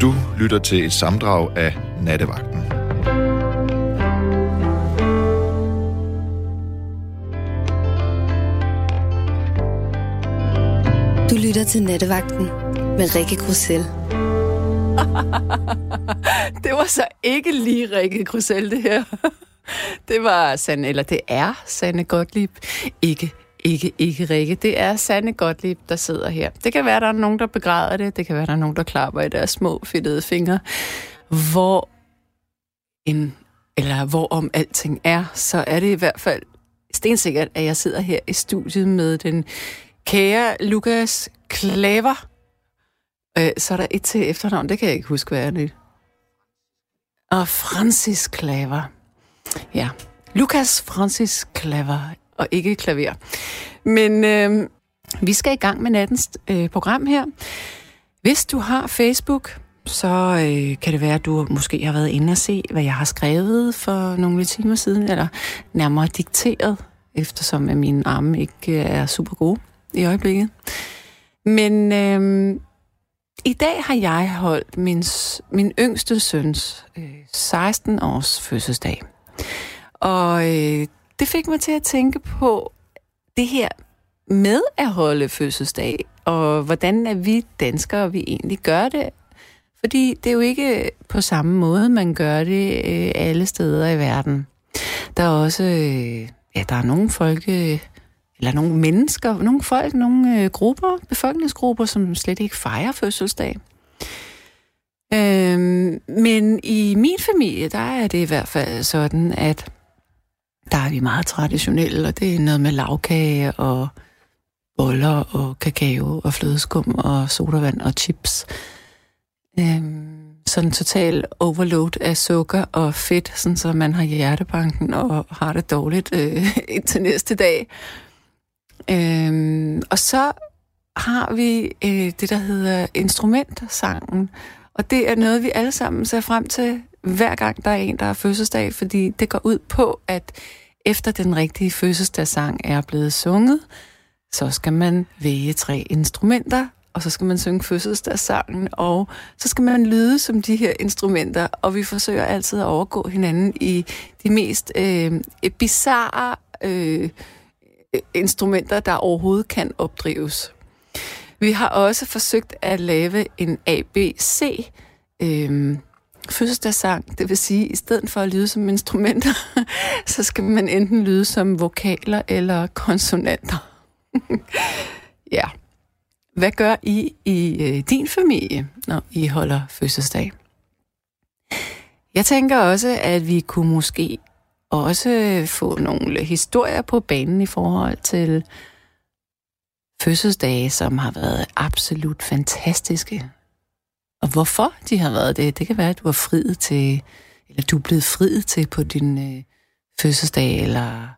Du lytter til et samdrag af Nattevagten. Du lytter til Nattevagten med Rikke Grussel. det var så ikke lige Rikke Grussel, det her. Det var Sanne, eller det er Sanne Gottlieb. Ikke, ikke, ikke Rikke. Det er Sanne Gottlieb, der sidder her. Det kan være, der er nogen, der begræder det. Det kan være, der er nogen, der klapper i deres små, fedtede fingre. Hvor en, eller hvor om alting er, så er det i hvert fald stensikkert, at jeg sidder her i studiet med den kære Lukas Klaver. Øh, så er der et til efternavn, det kan jeg ikke huske, hvad er det. Og Francis Klaver. Ja, Lukas Francis Klaver, og ikke klaver. Men øh, vi skal i gang med nattens øh, program her. Hvis du har Facebook, så øh, kan det være, at du måske har været inde og se, hvad jeg har skrevet for nogle timer siden, eller nærmere dikteret, eftersom at mine arme ikke er super gode i øjeblikket. Men øh, i dag har jeg holdt min, min yngste søns øh, 16 års fødselsdag. Og øh, det fik mig til at tænke på det her med at holde fødselsdag, og hvordan er vi danskere, vi egentlig gør det. Fordi det er jo ikke på samme måde, man gør det øh, alle steder i verden. Der er også, øh, ja, der er nogle folk, øh, eller nogle mennesker, nogle folk, nogle øh, grupper, befolkningsgrupper, som slet ikke fejrer fødselsdag. Øhm, men i min familie, der er det i hvert fald sådan, at der er vi meget traditionelle, og det er noget med lavkage og boller og kakao og flødeskum og sodavand og chips. Øhm, sådan total overload af sukker og fedt, sådan så man har hjertebanken og har det dårligt øh, indtil næste dag. Øhm, og så har vi øh, det, der hedder instrumentsangen, og det er noget, vi alle sammen ser frem til, hver gang der er en, der har fødselsdag, fordi det går ud på, at efter den rigtige fødselsdagssang er blevet sunget, så skal man vælge tre instrumenter, og så skal man synge fødselsdagssangen, og så skal man lyde som de her instrumenter, og vi forsøger altid at overgå hinanden i de mest øh, bizarre øh, instrumenter, der overhovedet kan opdrives. Vi har også forsøgt at lave en ABC øh, fødselsdagssang. Det vil sige, at i stedet for at lyde som instrumenter, så skal man enten lyde som vokaler eller konsonanter. ja. Hvad gør I i øh, din familie, når I holder fødselsdag? Jeg tænker også, at vi kunne måske også få nogle historier på banen i forhold til fødselsdage, som har været absolut fantastiske. Og hvorfor de har været det, det kan være, at du er friet til, eller du er blevet friet til på din øh, fødselsdag, eller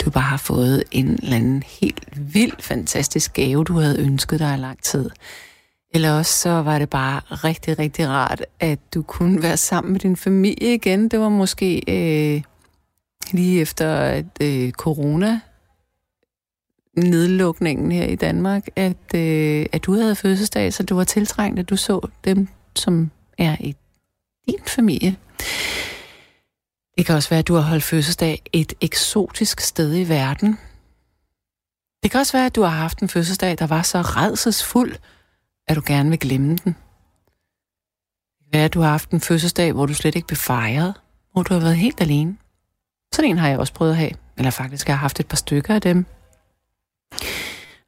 du bare har fået en eller anden helt vild, fantastisk gave, du havde ønsket dig i lang tid. Eller også så var det bare rigtig, rigtig rart, at du kunne være sammen med din familie igen. Det var måske øh, lige efter at øh, corona nedlukningen her i Danmark, at, øh, at du havde fødselsdag, så du var tiltrængt, at du så dem, som er i din familie. Det kan også være, at du har holdt fødselsdag et eksotisk sted i verden. Det kan også være, at du har haft en fødselsdag, der var så redselsfuld, at du gerne vil glemme den. Det kan være, at du har haft en fødselsdag, hvor du slet ikke blev fejret, hvor du har været helt alene. Sådan en har jeg også prøvet at have. Eller faktisk har jeg haft et par stykker af dem.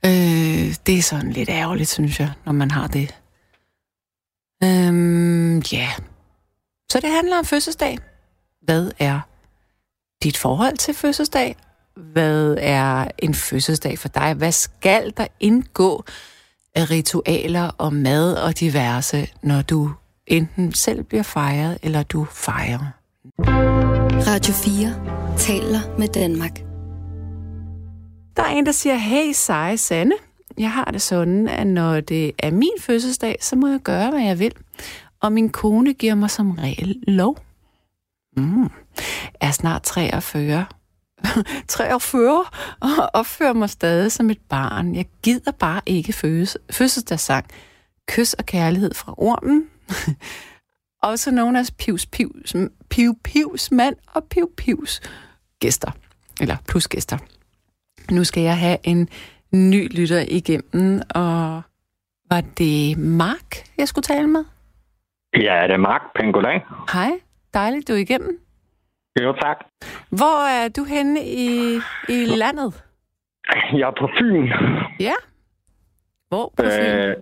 Øh, det er sådan lidt ærgerligt, synes jeg, når man har det. Øhm, ja. Yeah. Så det handler om fødselsdag. Hvad er dit forhold til fødselsdag? Hvad er en fødselsdag for dig? Hvad skal der indgå af ritualer og mad og diverse, når du enten selv bliver fejret, eller du fejrer? Radio 4 taler med Danmark. Der er en, der siger, hey seje Sanne, jeg har det sådan, at når det er min fødselsdag, så må jeg gøre, hvad jeg vil. Og min kone giver mig som regel lov. Mm. Er snart 43. 43 og opfører mig stadig som et barn. Jeg gider bare ikke fødselsdagssang. Kys og kærlighed fra ormen. Også nogen af Pivs, Pivs, Piv Pivs mand og Piv Pivs gæster. Eller plusgæster. Nu skal jeg have en ny lytter igennem, og var det Mark, jeg skulle tale med? Ja, det er Mark Pengolan. Hej, dejligt, du er igennem. Jo, tak. Hvor er du henne i, i landet? Jeg er på Fyn. Ja. Hvor på Fyn? Øh,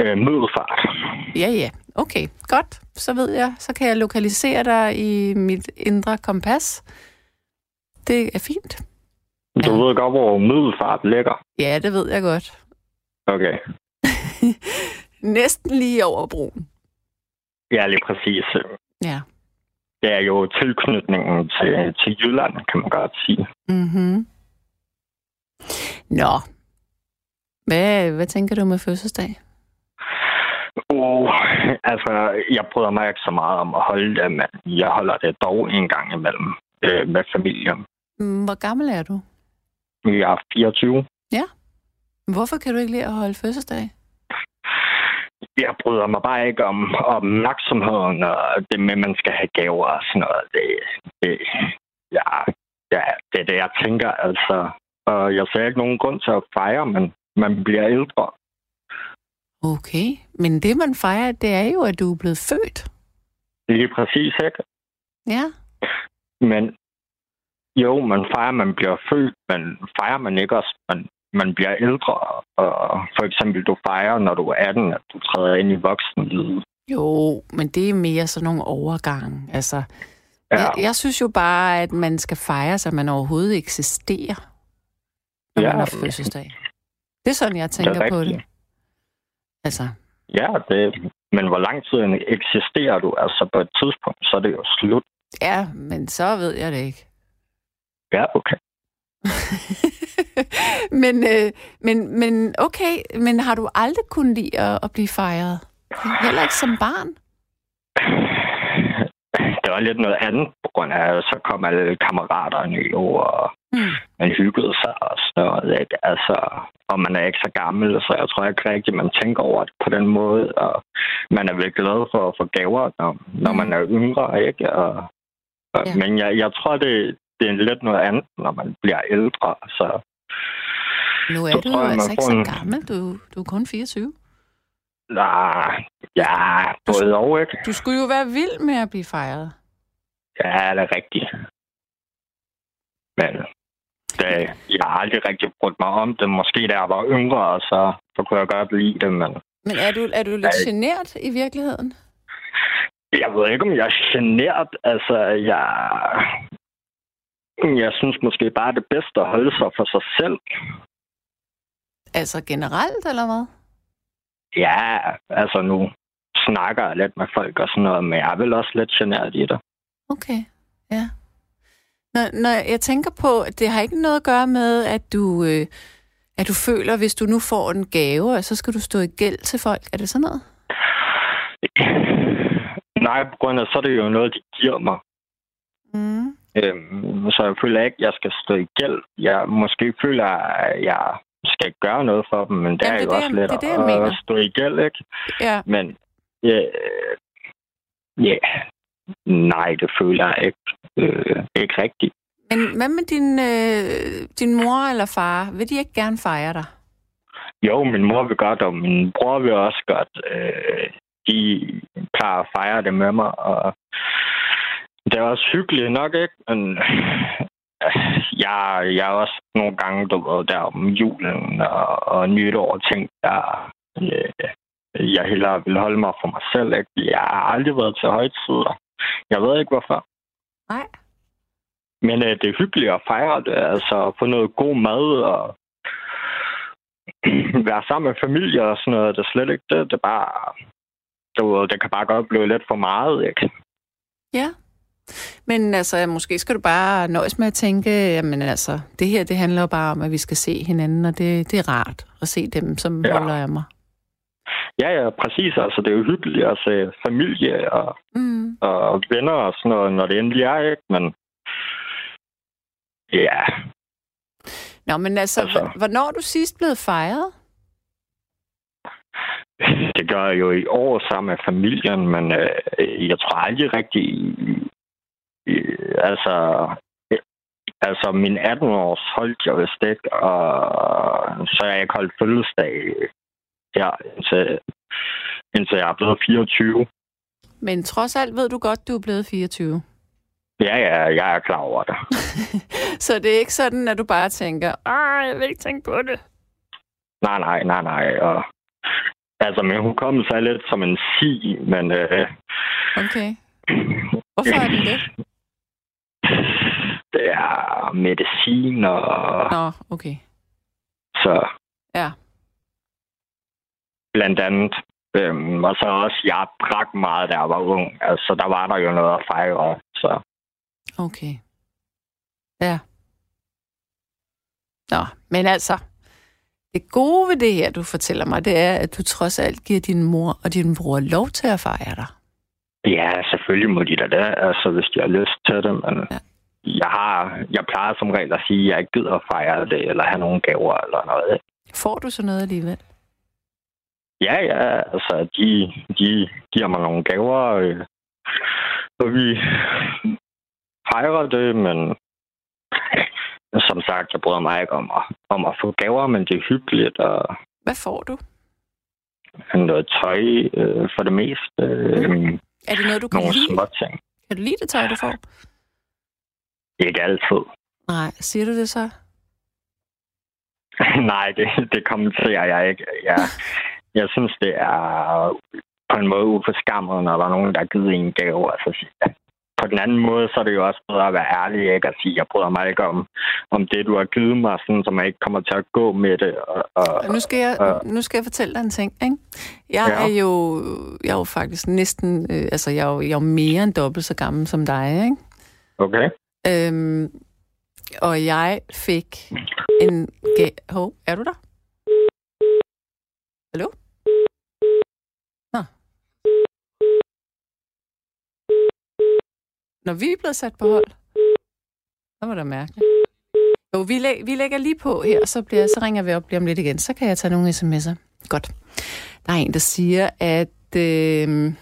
øh, Middelfart. Ja, ja. Okay, godt. Så ved jeg. Så kan jeg lokalisere dig i mit indre kompas. Det er fint. Du Ja. ved godt, hvor Middelfart ligger. Ja, det ved jeg godt. Okay. Næsten lige over broen. Ja, lige præcis. Ja. Det er jo tilknytningen til, til Jylland, kan man godt sige. Mhm. Nå. Hvad, hvad tænker du med fødselsdag? Oh, altså, jeg bryder mig ikke så meget om at holde det, men jeg holder det dog en gang imellem øh, med familien. Mm, Hvor gammel er du? Jeg er 24. Hvorfor kan du ikke lide at holde fødselsdag? Jeg bryder mig bare ikke om opmærksomheden og det med, at man skal have gaver og sådan noget. Det, det, ja, ja, det er det, jeg tænker. Altså, og jeg ser ikke nogen grund til at fejre, men man bliver ældre. Okay, men det man fejrer, det er jo, at du er blevet født. Lige præcis, ikke? Ja. Men jo, man fejrer, man bliver født, men fejrer man ikke også, man, man bliver ældre. Og for eksempel, du fejrer, når du er 18, at du træder ind i voksenlivet. Jo, men det er mere sådan nogle overgange. Altså, Ja, jeg, jeg synes jo bare, at man skal fejre sig, at man overhovedet eksisterer, når Ja. man har fødselsdag. Det er sådan, jeg det er tænker på det. Altså, Ja, det, men hvor lang tid eksisterer du? Altså på et tidspunkt, så er det jo slut. ja, men så ved jeg det ikke. Ja, okay. men, øh, men, men okay, men har du aldrig kunnet lide at, at blive fejret? Heller ikke som barn? Det var lidt noget andet, på grund af, at så kom alle kammeraterne jo, og Hmm. man hyggede sig og sådan noget. Ikke? Altså, og man er ikke så gammel, så jeg tror ikke rigtigt, man tænker over det på den måde. Og man er vel glad for at få gaver, når, når man er yngre, ikke? Og, og, Ja. Men jeg, jeg tror, det, det er lidt noget andet, når man bliver ældre. Så Nu er Så du tror altså ikke så en- gammel. Du, du er kun 24. nej, ja, både og, ikke? Du skulle jo være vild med at blive fejret. Ja, det er rigtigt. Men det, jeg har aldrig rigtig brugt mig om det. Måske da jeg var yngre, så, så kunne jeg godt lide det, men Men er du, er du lidt Nej. genert i virkeligheden? jeg ved ikke, om jeg er genert. Altså, jeg, jeg synes måske bare, det er bedst at holde sig for sig selv. Altså generelt, eller hvad? Ja, altså nu snakker jeg lidt med folk og sådan noget, men jeg er vel også lidt genert i det. Okay, ja. Når, når jeg tænker på, at det har ikke noget at gøre med, at du, øh, at du føler, hvis du nu får en gave, og så skal du stå i gæld til folk. Er det sådan noget? Nej, på grund af, så er det jo noget, de giver mig. Mm. Øhm, så jeg føler ikke, at jeg skal stå i gæld. Jeg måske føler, at jeg skal gøre noget for dem, men det Jamen, er det jo er også det, lidt det det, mener. at stå i gæld, ikke? Ja, Men ja, ja, nej, det føler jeg ikke. Øh, ikke rigtigt. men hvad med din, øh, din mor eller far? Vil de ikke gerne fejre dig? Jo, min mor vil godt, og min bror vil også godt. Øh, de plejer at fejre det med mig, og det er også hyggeligt nok, ikke? Men jeg, jeg er også nogle gange, du ved, der om julen og, og nytår ting, der øh, jeg hellere vil holde mig for mig selv, ikke? Jeg har aldrig været til højtider. Jeg ved ikke, hvorfor. Nej. Men øh, det er hyggeligt at fejre det, altså at få noget god mad og være sammen med familie og sådan noget. Det er slet ikke det. Det er bare... Ved, det kan bare godt blive lidt for meget, ikke? Ja. Men altså, måske skal du bare nøjes med at tænke, jamen altså, det her, det handler jo bare om, at vi skal se hinanden, og det, det er rart at se dem, som Ja. holder af mig. Ja, ja, præcis. Altså, det er jo hyggeligt at se familie og, Mm. og venner og sådan noget, når det endelig er, ikke? Men ja, Nå, men altså, Altså- altså... hvornår er du sidst blevet fejret? det gør jeg jo i år sammen med familien, men øh, jeg tror aldrig rigtig... Øh, altså, øh, altså, min 18-års holdt jeg vist ikke, og så jeg ikke holdt fødselsdag her, indtil, indtil jeg er blevet 24. Men trods alt ved du godt, du er blevet 24. Ja, ja, jeg er klar over det. så det er ikke sådan, at du bare tænker, Ej, jeg vil ikke tænke på det. Nej, nej, nej, nej. Og, altså, min hukommelse er lidt som en si, men... Øh, okay. Hvorfor er det det? Det er medicin og... Nå, okay. Så... Ja. Blandt andet. Øhm, og så også, jeg drak meget, da jeg var ung. Altså, der var der jo noget at fejre, så... Okay. Ja. Nå, men altså, det gode ved det her, du fortæller mig, det er, at du trods alt giver din mor og din bror lov til at fejre dig. Ja, selvfølgelig må de da det, altså hvis de har lyst til det, men ja. jeg, har, jeg plejer som regel at sige, at jeg ikke gider at fejre det, eller have nogle gaver eller noget. Får du så noget alligevel? Ja, ja, altså de, de giver mig nogle gaver, øh, og vi fejrer det, men som sagt, jeg bryder mig ikke om at, om at få gaver, men det er hyggeligt. Og Hvad får du? Noget tøj øh, for det meste. Øh, er det noget, du kan nogle lide? små ting. Kan du lide det tøj, du får? Ikke altid. Nej, siger du det så? Nej, det, det kommenterer jeg ikke. Jeg, jeg synes, det er på en måde uforskammet, når der er nogen, der har givet en gave. Altså, på den anden måde, så er det jo også bedre at være ærlig, ikke? At sige, jeg bryder mig ikke om, om det, du har givet mig, sådan, så man ikke kommer til at gå med det. Og, og, nu, skal jeg, og, nu skal jeg fortælle dig en ting, ikke? Jeg ja. er jo, jeg er jo faktisk næsten, øh, altså jeg er, jo, jeg er jo mere end dobbelt så gammel som dig, ikke? Okay. Øhm, og jeg fik en... Hov, er du der? Hallo? Når vi er blevet sat på hold. Så var det mærkeligt. Jo, vi, læ- vi lægger lige på her, så, bliver, så ringer vi op lige om lidt igen. Så kan jeg tage nogle sms'er. Godt. Der er en, der siger, at... Øh,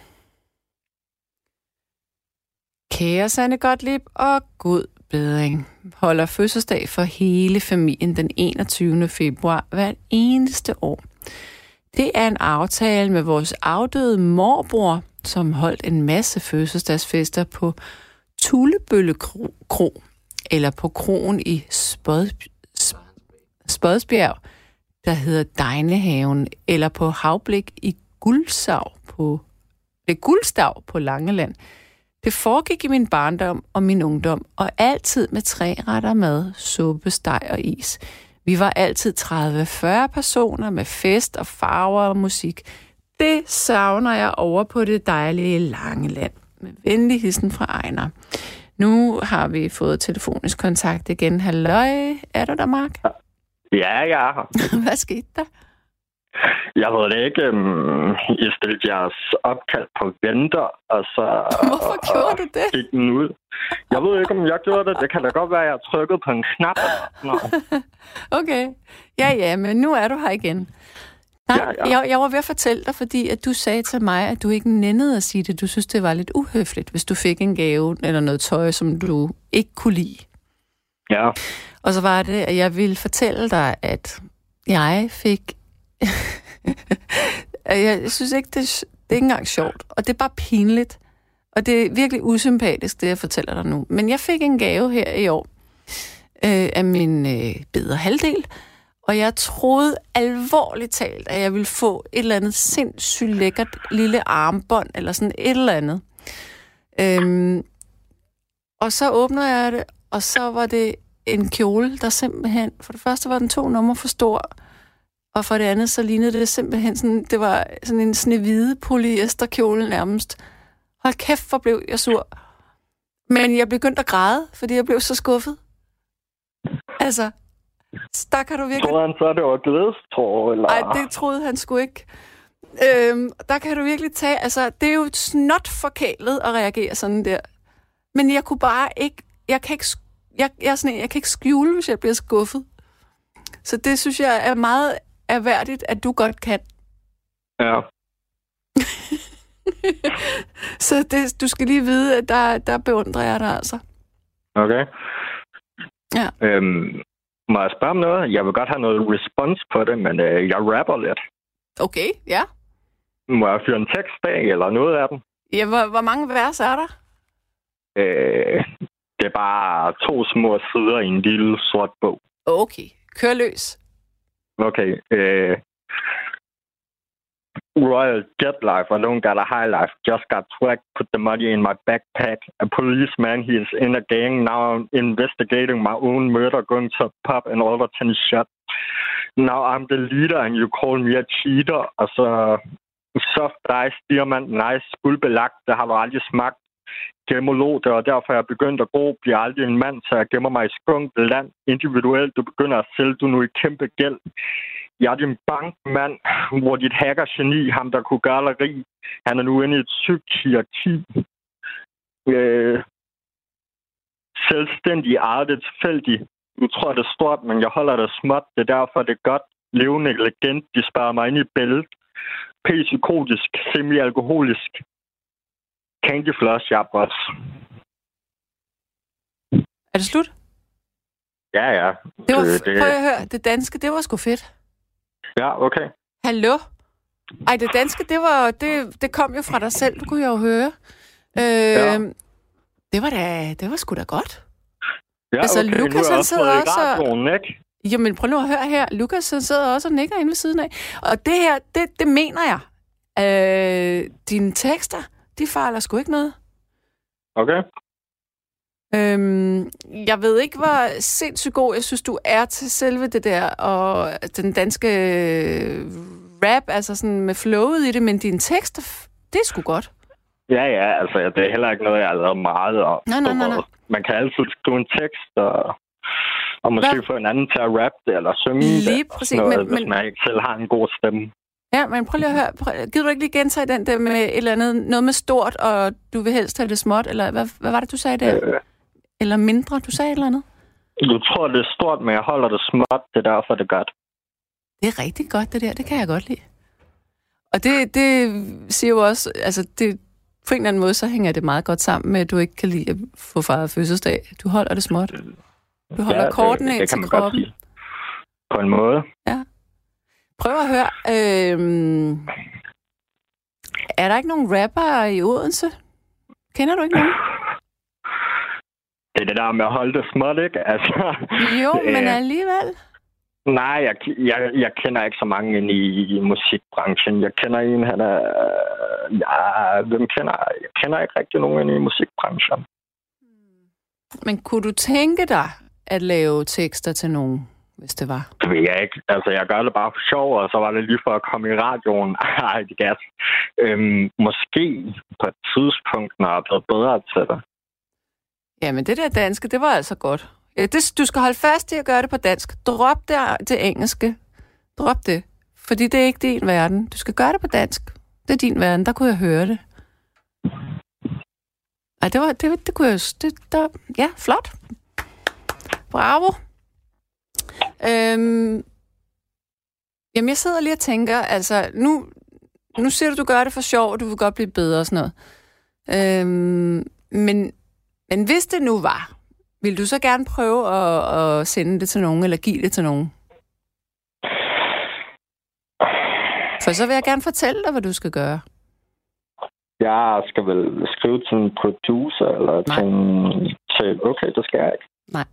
Kære Sanne Gottlieb og god bedring holder fødselsdag for hele familien den 21. februar hvert eneste år. Det er en aftale med vores afdøde morbror, som holdt en masse fødselsdagsfester på Tullebølle Kro, eller på kroen i Spod, Spodsbjerg, der hedder Dejnehaven, eller på Havblik i Guldsav på, det Guldstav på Langeland. Det foregik i min barndom og min ungdom, og altid med tre retter mad, suppe, steg og is. Vi var altid 30-40 personer med fest og farver og musik. Det savner jeg over på det dejlige Langeland. Med venlig hilsen fra Ejner. Nu har vi fået telefonisk kontakt igen. Halløj, er du der, Mark? Ja, jeg er her. Hvad skete der? Jeg ved det ikke. Jeg stillede jeres opkald på venter, og så... Hvorfor gjorde du det? Gik den ud. Jeg ved ikke, om jeg gjorde det. Det kan da godt være, at jeg trykkede på en knap. Nå. okay. Ja, ja, men nu er du her igen. Nej, ja, ja. Jeg, jeg var ved at fortælle dig, fordi at du sagde til mig, at du ikke nændede at sige det. Du synes, det var lidt uhøfligt, hvis du fik en gave eller noget tøj, som du ikke kunne lide. Ja. Og så var det, at jeg ville fortælle dig, at jeg fik... jeg synes ikke, det, det er ikke engang sjovt, og det er bare pinligt. Og det er virkelig usympatisk, det jeg fortæller dig nu. Men jeg fik en gave her i år øh, af min øh, bedre halvdel, og jeg troede alvorligt talt, at jeg ville få et eller andet sindssygt lækkert lille armbånd, eller sådan et eller andet. Øhm, og så åbner jeg det, og så var det en kjole, der simpelthen... For det første var den to numre for stor, og for det andet, så lignede det simpelthen sådan... Det var sådan en snehvide polyesterkjole nærmest. Hold kæft, hvor blev jeg sur. Men jeg begyndte at græde, fordi jeg blev så skuffet. Altså, der kan du virkelig... Troede han så, det var glædestår, eller? Nej, det troede han sgu ikke. Øhm, der kan du virkelig tage... Altså, det er jo snot forkælet at reagere sådan der. Men jeg kunne bare ikke... Jeg kan ikke, jeg, jeg, sådan, jeg kan ikke skjule, hvis jeg bliver skuffet. Så det synes jeg er meget erhverdigt, at du godt kan. Ja. Så det, du skal lige vide, at der, der beundrer jeg dig altså. Okay. Ja. Øhm, må jeg spørge om noget? Jeg vil godt have noget respons på det, men øh, jeg rapper lidt. Okay, ja. Må jeg fyre en tekst af, eller noget af den? ja hvor, hvor mange vers er der? Øh, det er bare to små sider i en lille sort bog. Okay, kør løs. Okay. Øh, Royal Jet Life, I don't got a high life. Just got swagged, put the money in my backpack. A policeman, he is in a gang. Now I'm investigating my own murder, going to pub and all the 10 shot. Now I'm the leader, and you call me a cheater. Altså, soft dice, diamant, nice, guldbelagt, det har du aldrig smagt. Gemolog, det var derfor, jeg begyndte at gå. Bliver aldrig en mand, så jeg gemmer mig i skunk land. Individuelt, du begynder at sælge, du nu i kæmpe gæld. Jeg er din bankmand, hvor dit hacker-geni, ham der kunne rig, han er nu inde i et sygt hierarki. Øh, selvstændig ejet det tilfældigt. Du tror, det er stort, men jeg holder det småt. Det er derfor, det er godt. Levende legend, de sparer mig ind i bælte. P-psykotisk, semi-alkoholisk. Candy Floss, jeg boss. Er det slut? Ja, ja. Det var, det, prøv at høre, det danske, det var sgu fedt. Ja, okay. Hallo? Ej, det danske, det, var, det, det kom jo fra dig selv, du kunne jo høre. Øh, Ja. Det var da, det var sgu da godt. Ja, Altså, okay. Lukas, jeg han sidder også og- ikke? Jamen, prøv nu at høre her. Lukas han sidder også og nikker inde ved siden af. Og det her, det, det mener jeg. Øh, dine tekster, de fejler sgu ikke noget. Okay. Øhm, jeg ved ikke, hvor sindssygt god jeg synes, du er til selve det der, og den danske øh, rap, altså sådan med flowet i det, men dine tekster, det er sgu godt. Ja, ja, altså det er heller ikke noget, jeg har lavet meget om. Nej, nej, nej, nej. Man kan altid skrive en tekst, og, og måske Hvad? få en anden til at rappe det, eller synge Lige det. præcis, noget, men- hvis man ikke selv har en god stemme. Ja, men prøv lige at høre. Prøv, gider du ikke lige gentage den der med et eller andet, noget med stort, og du vil helst have det småt, eller hvad, hvad var det, du sagde der? Øh, Eller mindre, du sagde et eller andet? du tror, det er stort, men jeg holder det småt, det er derfor, det er godt. Det er rigtig godt, det der. Det kan jeg godt lide. Og det, det siger jo også, altså det, på en eller anden måde, så hænger det meget godt sammen med, at du ikke kan lide at få fejret fødselsdag. Du holder det småt. Du holder ja, kortene ind til kroppen. På en måde. Prøv at høre. Øhm, er der ikke nogen rapper i Odense? Kender du ikke nogen? Det er det der med at holde det småt, ikke? Altså, Jo, men øh, alligevel. Nej, jeg, jeg, jeg kender ikke så mange ind i, i musikbranchen. Jeg kender en, han er... Ja, hvem kender jeg? kender ikke rigtig nogen ind i musikbranchen. Men kunne du tænke dig at lave tekster til nogen, hvis det var? Det ved jeg ikke. Altså, jeg gør det bare for sjov, og så var det lige for at komme i radioen. Ej, det gas. Øhm, måske på et tidspunkt, når jeg er blevet bedre til det. Ja, men det der danske, det var altså godt. Ja, det, du skal holde fast i at gøre det på dansk. Drop det, det engelske. Drop det. Fordi det er ikke din verden. Du skal gøre det på dansk. Det er din verden. Der kunne jeg høre det. Ej, det var, det, det kunne jeg... Det, der, ja, flot. Bravo. Øhm, jamen, jeg sidder lige og tænker, altså, nu, nu siger du, du gør det for sjov, og du vil godt blive bedre og sådan noget. Øhm, men, men hvis det nu var, vil du så gerne prøve at, at sende det til nogen, eller give det til nogen? For så vil jeg gerne fortælle dig, hvad du skal gøre. Jeg skal vel skrive til en producer, eller Nej. til en... Til, okay, det skal jeg ikke. Nej.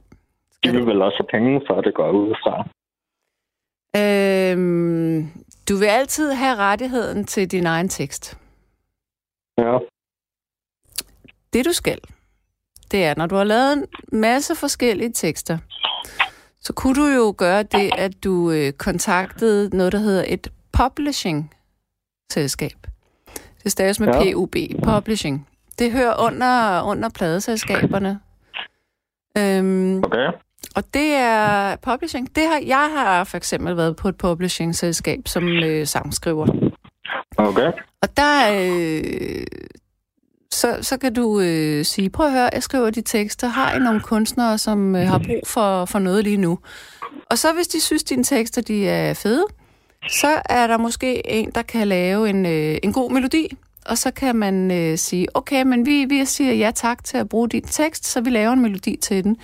De vil vel også have penge for, at det går ud fra. Øhm, du vil altid have rettigheden til din egen tekst. Ja. Det du skal, det er, når du har lavet en masse forskellige tekster, så kunne du jo gøre det, at du øh, kontaktede noget, der hedder et publishing-selskab. Det staves med Ja. PUB, publishing. Det hører under, under pladeselskaberne. Øhm, Okay. og det er publishing. Det har, jeg har for eksempel været på et publishing-selskab som øh, sangskriver. Okay. Og der, øh, så, så kan du øh, sige, prøv at høre, jeg skriver de tekster. Har I nogle kunstnere, som øh, har brug for, for noget lige nu? Og så hvis de synes, dine tekster de er fede, så er der måske en, der kan lave en, øh, en god melodi, og så kan man øh, sige, okay, men vi, vi siger ja tak til at bruge din tekst, så vi laver en melodi til den.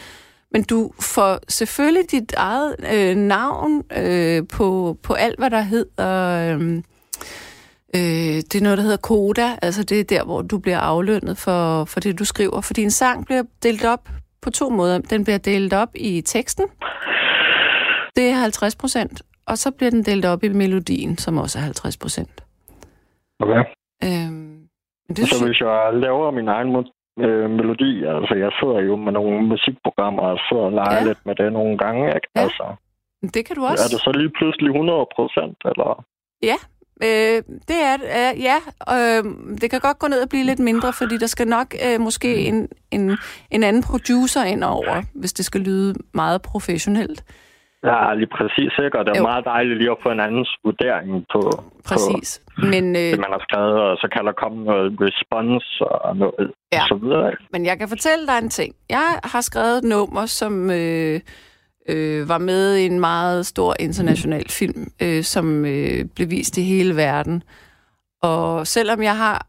Men du får selvfølgelig dit eget øh, navn øh, på, på alt, hvad der hedder... Øh, øh, det er noget, der hedder koda. Altså det er der, hvor du bliver aflønnet for, for det, du skriver. For din sang bliver delt op på to måder. Den bliver delt op i teksten. Det er 50 procent. Og så bliver den delt op i melodien, som også er 50 procent. Okay. Øhm, men det Så synes, hvis jeg laver min egen øh, melodi, altså jeg sidder jo med nogle musikprogrammer og sidder og leger Ja. ja. lidt med det nogle gange, ikke? Ja. Altså, det kan du er også. det så lige pludselig 100 procent, eller? Øh, det er øh, ja. Øh, det kan godt gå ned og blive lidt mindre, fordi der skal nok øh, måske en, en, en anden producer ind over, hvis det skal lyde meget professionelt. Ja, lige præcis, ikke? Og det er Jo. meget dejligt lige at få en andens vurdering på, Præcis. Men, på øh, det, man har skrevet, og så kan der komme noget respons og noget Ja. ja. så videre. men jeg kan fortælle dig en ting. Jeg har skrevet et nummer, som øh, øh, var med i en meget stor international film, øh, som øh, blev vist i hele verden. Og selvom jeg har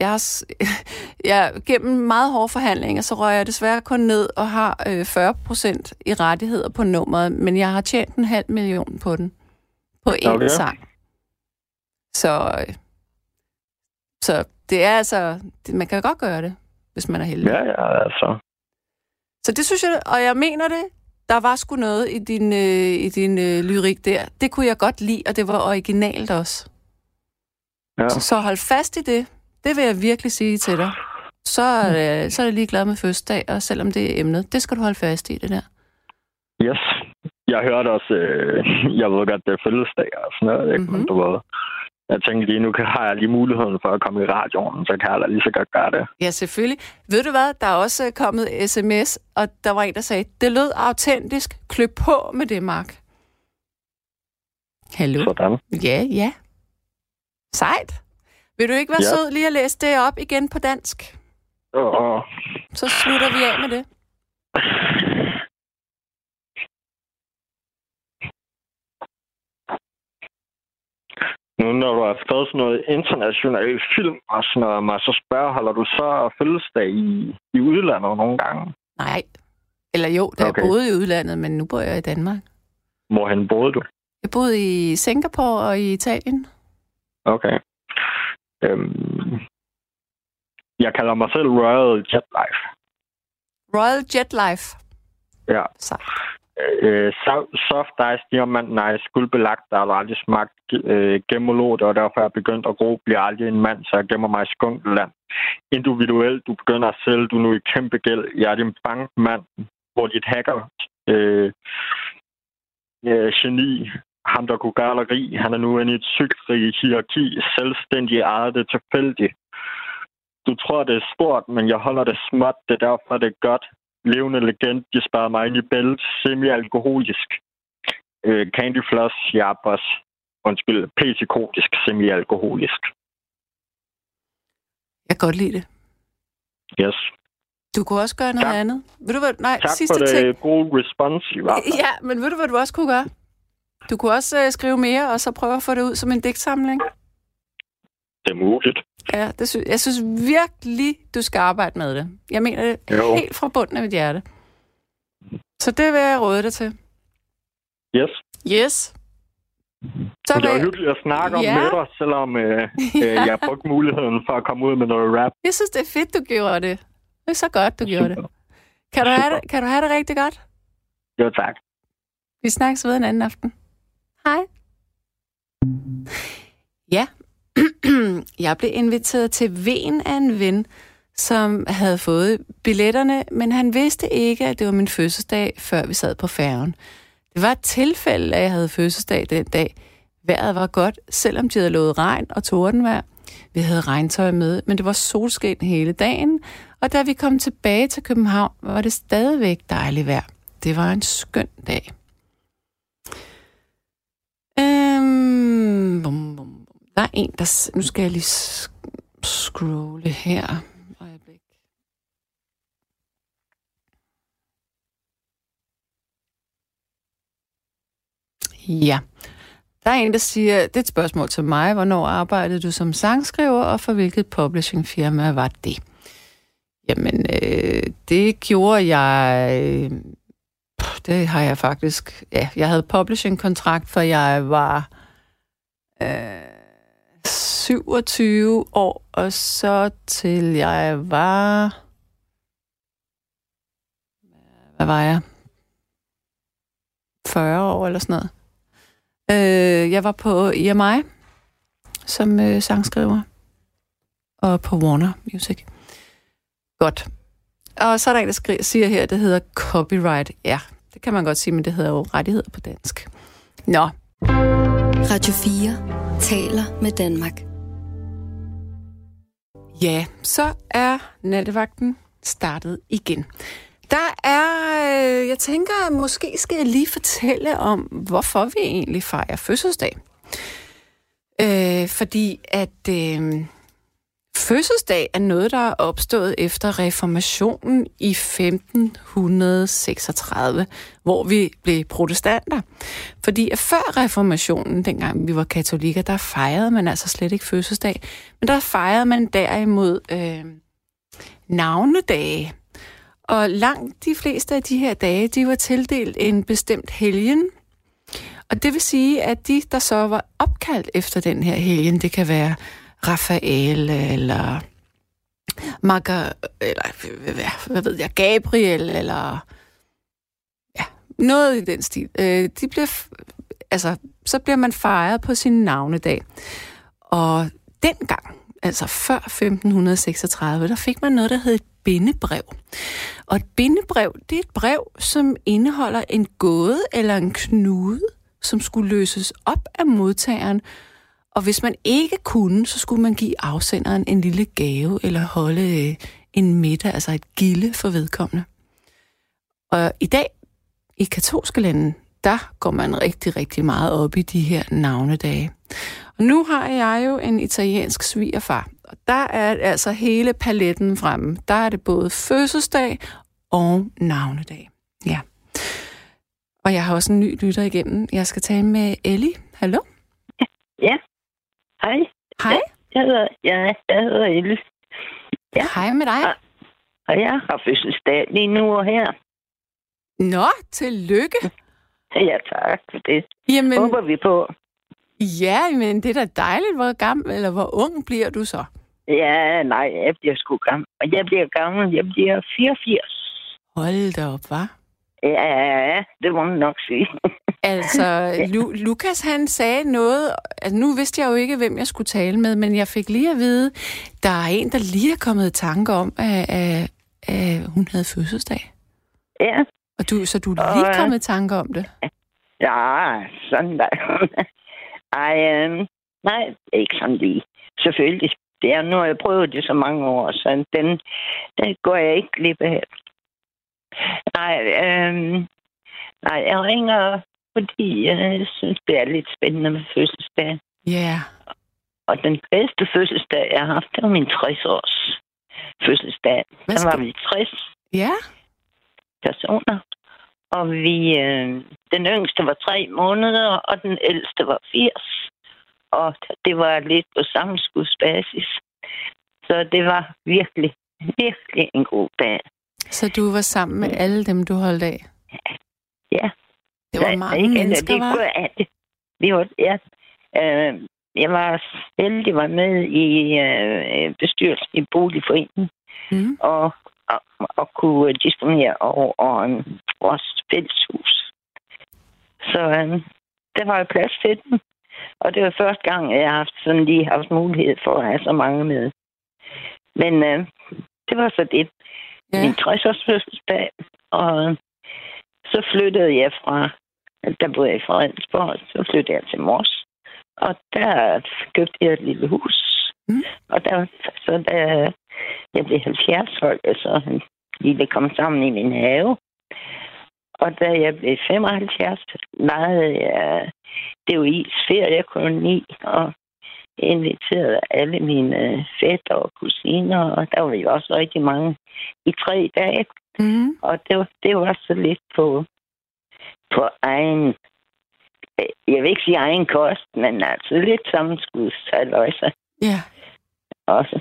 jeg har, jeg, gennem meget hårde forhandlinger, så rører jeg desværre kun ned og har øh, 40 procent i rettigheder på nummeret, men jeg har tjent en halv million på den. På én Okay. sang. Så, øh, så det er altså, det, man kan godt gøre det, hvis man er heldig. Ja, ja, altså. Så det synes jeg, og jeg mener det, der var sgu noget i din, øh, i din øh, lyrik der. Det kunne jeg godt lide, og det var originalt også. Ja. Så, så hold fast i det. Det vil jeg virkelig sige til dig. Så, øh, så er jeg lige glad med fødselsdag, og selvom det er emnet, det skal du holde fast i, det der. Yes. Jeg hørte også, øh, jeg ved godt, det er fødselsdag og sådan noget, ikke? Mhm. men du ved, jeg tænkte lige, nu har jeg lige muligheden for at komme i radioen, så kan jeg da lige så godt gøre det. Ja, selvfølgelig. Ved du hvad, der er også øh, kommet sms, og der var en, der sagde, det lød autentisk. Kløb på med det, Mark. Hallo? Sådan. Ja, ja. Sejt. Vil du ikke være Ja. sød lige at læse det op igen på dansk? Og, Så slutter vi af med det. nu når du har skrevet sådan noget international film og sådan noget, jeg så spørge, holder du så fødselsdag i, i udlandet nogle gange? Nej. Eller jo, da okay. Jeg boede i udlandet, men nu bor jeg i Danmark. Hvorhen boede du? Jeg boede i Singapore og i Italien. Okay. Øhm, jeg kalder mig selv Royal Jet Life. Royal Jet Life. Ja. Sejt. Øh, soft ice, diamant nice, skuldbelagt, der har aldrig smagt øh, gemolot, og derfor er jeg begyndt at gro, bliver aldrig en mand, så jeg gemmer mig i skunkeland. Individuelt, du begynder at sælge, du er nu i kæmpe gæld. Jeg er din bankmand, hvor dit hacker øh, øh, geni, ham der kunne galeri, han er nu inde i et cykelrig hierarki, selvstændig ejet det tilfældigt. Du tror, det er stort, men jeg holder det småt, det er derfor, det er godt levende legend. Ind i bælt, semi-alkoholisk. Øh, Candy Floss, Jabos, undskyld, psykotisk, semi-alkoholisk. Jeg kan godt lide det. Yes. Du kunne også gøre noget Tak. andet. Ved du hvad? Nej, Tak sidste for det ting. gode respons i fald. Ja, men ved du, hvad du også kunne gøre? Du kunne også øh, skrive mere, og så prøve at få det ud som en digtsamling. Det er muligt. Ja, det sy- jeg synes virkelig, du skal arbejde med det. Jeg mener det Jo. helt fra bunden af mit hjerte. Så det vil jeg råde dig til. Yes. Yes. Så Det var jeg, hyggeligt at snakke om Ja. med dig, selvom øh, øh, jeg brugte muligheden for at komme ud med noget rap. jeg synes, det er fedt, du gjorde det. Det er så godt, du gjorde det. Kan du, have det. kan du have det rigtig godt? Jo, tak. Vi snakkes ved en anden aften. Hej. Jeg blev inviteret til ven af en ven, som havde fået billetterne, men han vidste ikke, at det var min fødselsdag, før vi sad på færgen. Det var et tilfælde, at jeg havde fødselsdag den dag. Vejret var godt, selvom de havde lovet regn og tordenvejr. Vi havde regntøj med, men det var solskin hele dagen, og da vi kom tilbage til København, var det stadigvæk dejligt vejr. Det var en skøn dag. Øhm, bum. Der er en, der... Nu skal jeg lige scrolle her. Øjeblik. Ja. Der er en, der siger, det er et spørgsmål til mig. Hvornår arbejdede du som sangskriver, og for hvilket publishingfirma var det? Jamen, øh, det gjorde jeg... Øh, det har jeg faktisk... Ja, jeg havde publishing-kontrakt, for jeg var øh, 27 år, og så til jeg var... Hvad var jeg? 40 år eller sådan noget. Øh, jeg var på EMI som øh, sangskriver, og på Warner Music. Godt. Og så er der en, der skriver, siger her, det hedder copyright. Ja, det kan man godt sige, men det hedder jo rettigheder på dansk. Nå. Radio 4 taler med Danmark. Ja, så er nattevagten startet igen. Der er, øh, jeg tænker, måske skal jeg lige fortælle om, hvorfor vi egentlig fejrer fødselsdag. Øh, fordi at øh, fødselsdag er noget, der er opstået efter reformationen i 1536, hvor vi blev protestanter. Fordi før reformationen, dengang vi var katolikker, der fejrede man altså slet ikke fødselsdag. Men der fejrede man derimod øh, navnedage. Og langt de fleste af de her dage, de var tildelt en bestemt helgen. Og det vil sige, at de, der så var opkaldt efter den her helgen, det kan være Raphael eller Marga, eller hvad, hvad ved jeg, Gabriel, eller ja, noget i den stil. Øh, de bliver, altså, så bliver man fejret på sin navnedag. Og dengang, altså før 1536, der fik man noget, der hed et bindebrev. Og et bindebrev, det er et brev, som indeholder en gåde eller en knude, som skulle løses op af modtageren, og hvis man ikke kunne, så skulle man give afsenderen en lille gave eller holde øh, en middag, altså et gilde for vedkommende. Og i dag, i katolske lande, der går man rigtig, rigtig meget op i de her navnedage. Og nu har jeg jo en italiensk svigerfar, og der er altså hele paletten fremme. Der er det både fødselsdag og navnedag. Ja. Og jeg har også en ny lytter igennem. Jeg skal tale med Ellie. Hallo? Ja. Hej. Hej. Jeg hedder, ja, jeg hedder Elle. Ja. Hej med dig. Ah. Og jeg har fødselsdag lige nu og her. Nå, tillykke. Ja, tak for det. Jamen, Håber vi på. ja, men det er da dejligt. Hvor gammel eller hvor ung bliver du så? Ja, nej, jeg bliver sgu gammel. Og jeg bliver gammel. Jeg bliver 84. Hold da op, hva'? Ja, det må man nok sige. Altså, Lu- Lukas han sagde noget, altså nu vidste jeg jo ikke, hvem jeg skulle tale med, men jeg fik lige at vide, der er en, der lige er kommet i tanke om, at, at, at hun havde fødselsdag. ja. Og du, så du er lige Og, øh, kommet i tanke om det. Ja, sådan der. Ej, øhm, nej, ikke sådan lige. Selvfølgelig. Det er, nu har jeg prøvet det så mange år, så den, den går jeg ikke glip af. Nej, øhm, nej, jeg ringer, fordi jeg synes, det er lidt spændende med fødselsdag. Ja, yeah. Og den bedste fødselsdag, jeg har haft, det var min 60-års fødselsdag. Hvad Der var skal- vi 60 ja. personer. Og vi, øh, den yngste var tre måneder, og den ældste var 80. Og det var lidt på sammenskudsbasis. Så det var virkelig, virkelig en god dag. Så du var sammen med alle dem, du holdt af? Ja. Det var mange ikke, mennesker, det, var? kunne jeg- det, vi var, ja, øh, jeg var heldig, var med i øh, bestyrelsen i Boligforeningen, Mm. og, og, og kunne disponere over, over en, vores fælleshus. Så øh, der var jo plads til den. Og det var første gang, jeg har haft sådan lige haft mulighed for at have så mange med. Men øh, det var så det. Ja. Min 60-års fødselsdag. Og så flyttede jeg fra, der boede jeg i Fredensborg, så flyttede jeg til Mors. Og der købte jeg et lille hus. Mm. Og der, så da jeg blev 70, holdt jeg så en lille kom sammen i min have. Og da jeg blev 75, lejede jeg det var i feriekoloni, og inviterede alle mine fætter og kusiner, og der var jo også rigtig mange i tre dage. Mm. Og det var, det var så lidt på, på egen jeg vil ikke sige egen kost, men altså lidt sammenskudshaløjse Ja. også.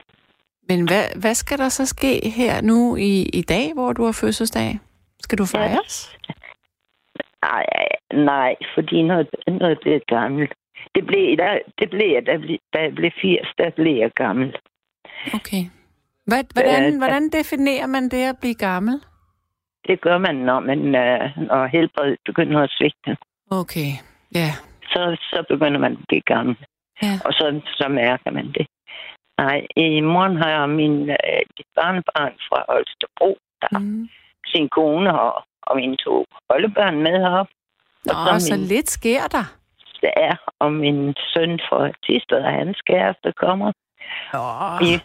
Men hvad, hvad skal der så ske her nu i, i dag, hvor du har fødselsdag? Skal du fejres? Nej, nej, fordi noget, noget det er gammelt. Det blev, der, det blev da, da jeg blev 80, der blev jeg gammel. Okay. Hvad, hvordan, Øh, hvordan definerer man det at blive gammel? Det gør man, når, man, øh, når helbredet begynder at svigte. Okay, ja. Så, så begynder man at blive gammel. Ja. Og så, så mærker man det. Nej, i morgen har jeg min øh, barnebarn fra Holstebro, der Mm. sin kone og, og mine to oldebørn med heroppe. Nå, Og så så min- lidt sker der. Er, og min søn fra Tisted og hans kæreste kommer. De, men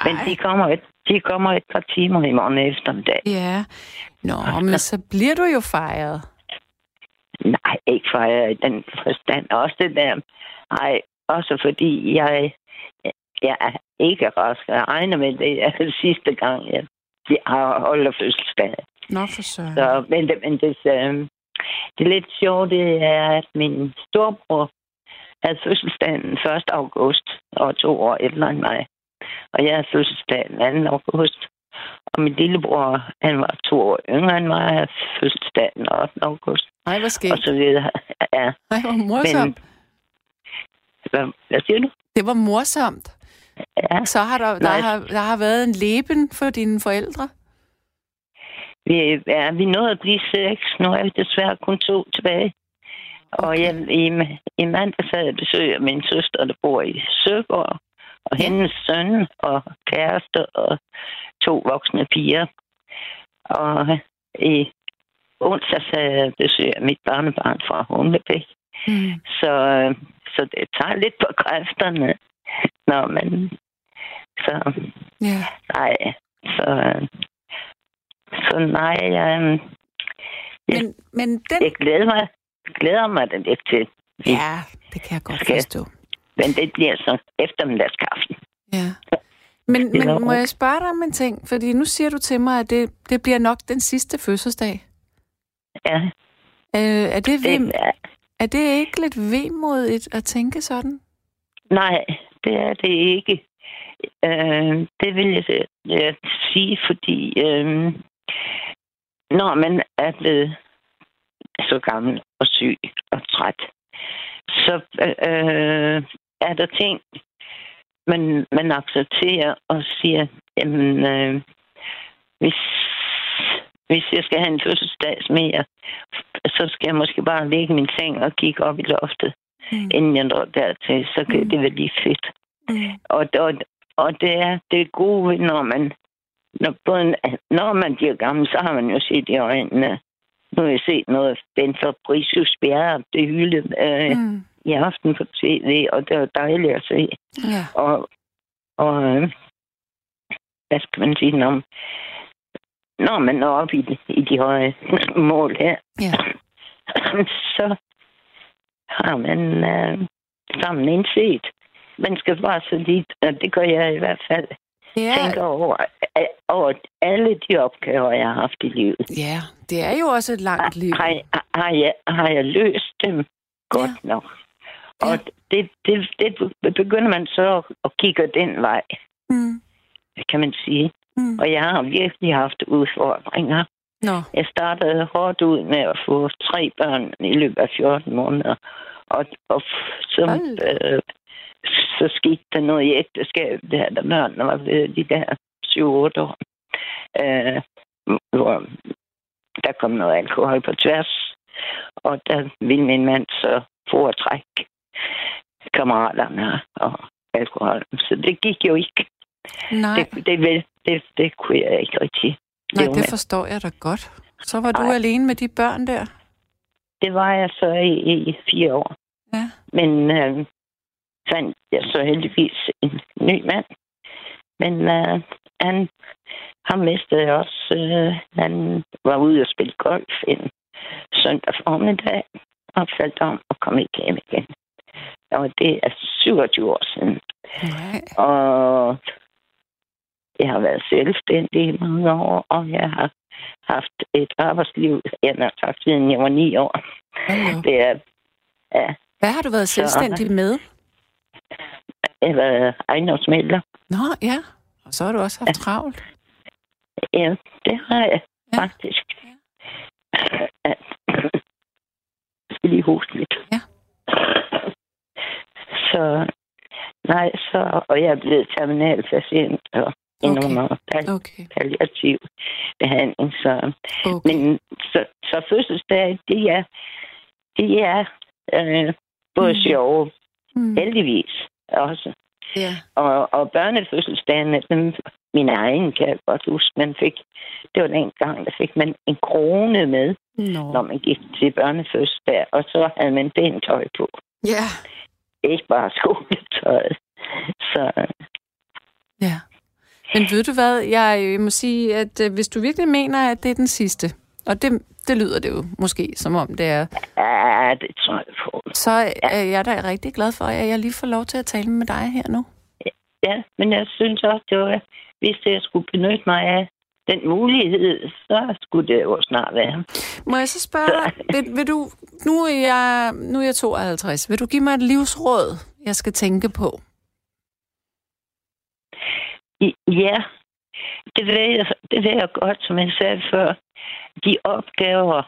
ej. de kommer, et, de kommer et par timer i morgen eftermiddag. Ja. Nå, men så bliver du jo fejret. Nej, ikke jeg i den forstand. Også det der. Nej, også fordi jeg, jeg er ikke rask. Jeg regner med det er sidste gang, jeg, jeg har holdt fødselsdag. Nå, for søren. Så, men det, men det, øh, det er lidt sjovt, det er, at min storbror havde fødselsdagen den 1. august, og to år ældre end mig. Og jeg havde fødselsdag den 2. august. Og min lillebror, han var to år yngre end mig, og havde fødselsdag den 8. august. Ej, hvor Og skægt. så videre. Ja, Ej, hvor morsomt. hvad, hvad siger du? Det var morsomt. Ja, Så har der, der, Nej. har, der har været en leben for dine forældre. vi, ja, vi nåede at blive seks. Nu er vi desværre kun to tilbage. Og jeg, i, i mandags havde jeg besøg af min søster, der bor i Søborg, og hendes søn og kæreste og to voksne piger. Og i onsdags havde jeg mit barnebarn fra Humlebæk. Mm. Så, så det tager lidt på kræfterne, når man... Så Ja. nej, så, så nej, jeg, Ja. Men, men den... jeg glæder mig, glæder mig da lidt til. Ja, det kan jeg godt Skal- forstå. Men det bliver så eftermiddagskaffen. Ja. Men, men må jeg spørge dig om en ting? Fordi nu siger du til mig, at det, det bliver nok den sidste fødselsdag. Ja, Øh, er, det vem, det er, er det ikke lidt vemodigt at tænke sådan? nej, det er det ikke. Øh, det vil jeg, jeg sige, fordi øh, når man er blevet så gammel og syg og træt, så øh, er der ting, man, man accepterer og siger, jamen, øh, hvis, hvis jeg skal have en fødselsdags mere, så skal jeg måske bare ligge i min seng og kigge op i loftet, Mm. inden jeg når dertil, så kan Mm. det være lige fedt. Mm. Og, og, og det er det gode, når man, når, både, når man bliver gammel, så har man jo set i øjnene. Nu har jeg set noget, Ben Fabricius Bjerre, det hyldede øh, Mm. I aften på tv, og det var dejligt at se. Ja. Og, og øh, hvad skal man sige, når, når man når op i, de- i de høje mål her, Ja. så har man øh, sammen indset, man skal bare så lidt, og det gør jeg i hvert fald, Ja, tænker over, over alle de opgaver, jeg har haft i livet. ja, det er jo også et langt liv. Har, har, har, jeg, har jeg løst dem godt ja. nok? Og Ja. det, det, det begynder man så at, kigge den vej, Mm. kan man sige. Mm. Og jeg har virkelig haft udfordringer. Nå, Jeg startede hårdt ud med at få tre børn i løbet af 14 måneder. Og, og så, Hold øh, så skete der noget i ægteskabet, der, da børnene var ved de der 7-8 år. Øh, hvor der kom noget alkohol på tværs. Og der ville min mand så foretrække kammeraterne og alkohol. Så det gik jo ikke. nej, Det, det, det, det, det kunne jeg ikke rigtig. nej, det med. forstår jeg da godt. Så var du Nej. alene med de børn der? Det var jeg så i, i fire år. Ja. Men øh, fandt jeg så heldigvis en ny mand. Men øh, han, ham mistede jeg også. Øh, han var ude og spille golf en søndag formiddag og faldt om og kom ikke hjem igen. Og det er 27 år siden. Nej. Og jeg har været selvstændig i mange år, og jeg har haft et arbejdsliv, jeg har sagt, siden jeg var ni år. Hold da op. Det er, Ja. Hvad har du været selvstændig med? Jeg har været ejendomsmælder. Nå, ja. Og så har du også haft travlt. Ja, det har jeg Ja. faktisk. Ja. Jeg skal lige hoste lidt. Ja. Så, nej, så, og jeg er blevet terminalpatient og i Okay. år pal- Okay. palliativ behandling. Så, okay. men så, så fødselsdag, det er, det er øh, både Mm. sjove, Mm. heldigvis også. Ja. Og, og børnefødselsdagen, dem, min egen kan jeg godt huske, man fik, det var den gang, der fik man en krone med, Nå. når man gik til børnefødselsdag, og så havde man pænt tøj på. Ja. Ikke bare skoletøjet. Så Ja. Men ved du hvad, jeg må sige, at øh, hvis du virkelig mener, at det er den sidste, og det, det lyder det jo måske, som om det er, ja, det tror jeg på. så er jeg da rigtig glad for, at jeg lige får lov til at tale med dig her nu. Ja, men jeg synes også, det var, hvis jeg skulle benytte mig af den mulighed, så skulle det jo snart være. Må jeg så spørge dig, vil, vil du, nu er, jeg, nu er jeg 52, vil du give mig et livsråd, jeg skal tænke på? I- Ja, det ved, jeg, det ved jeg godt, som jeg sagde før. De opgaver,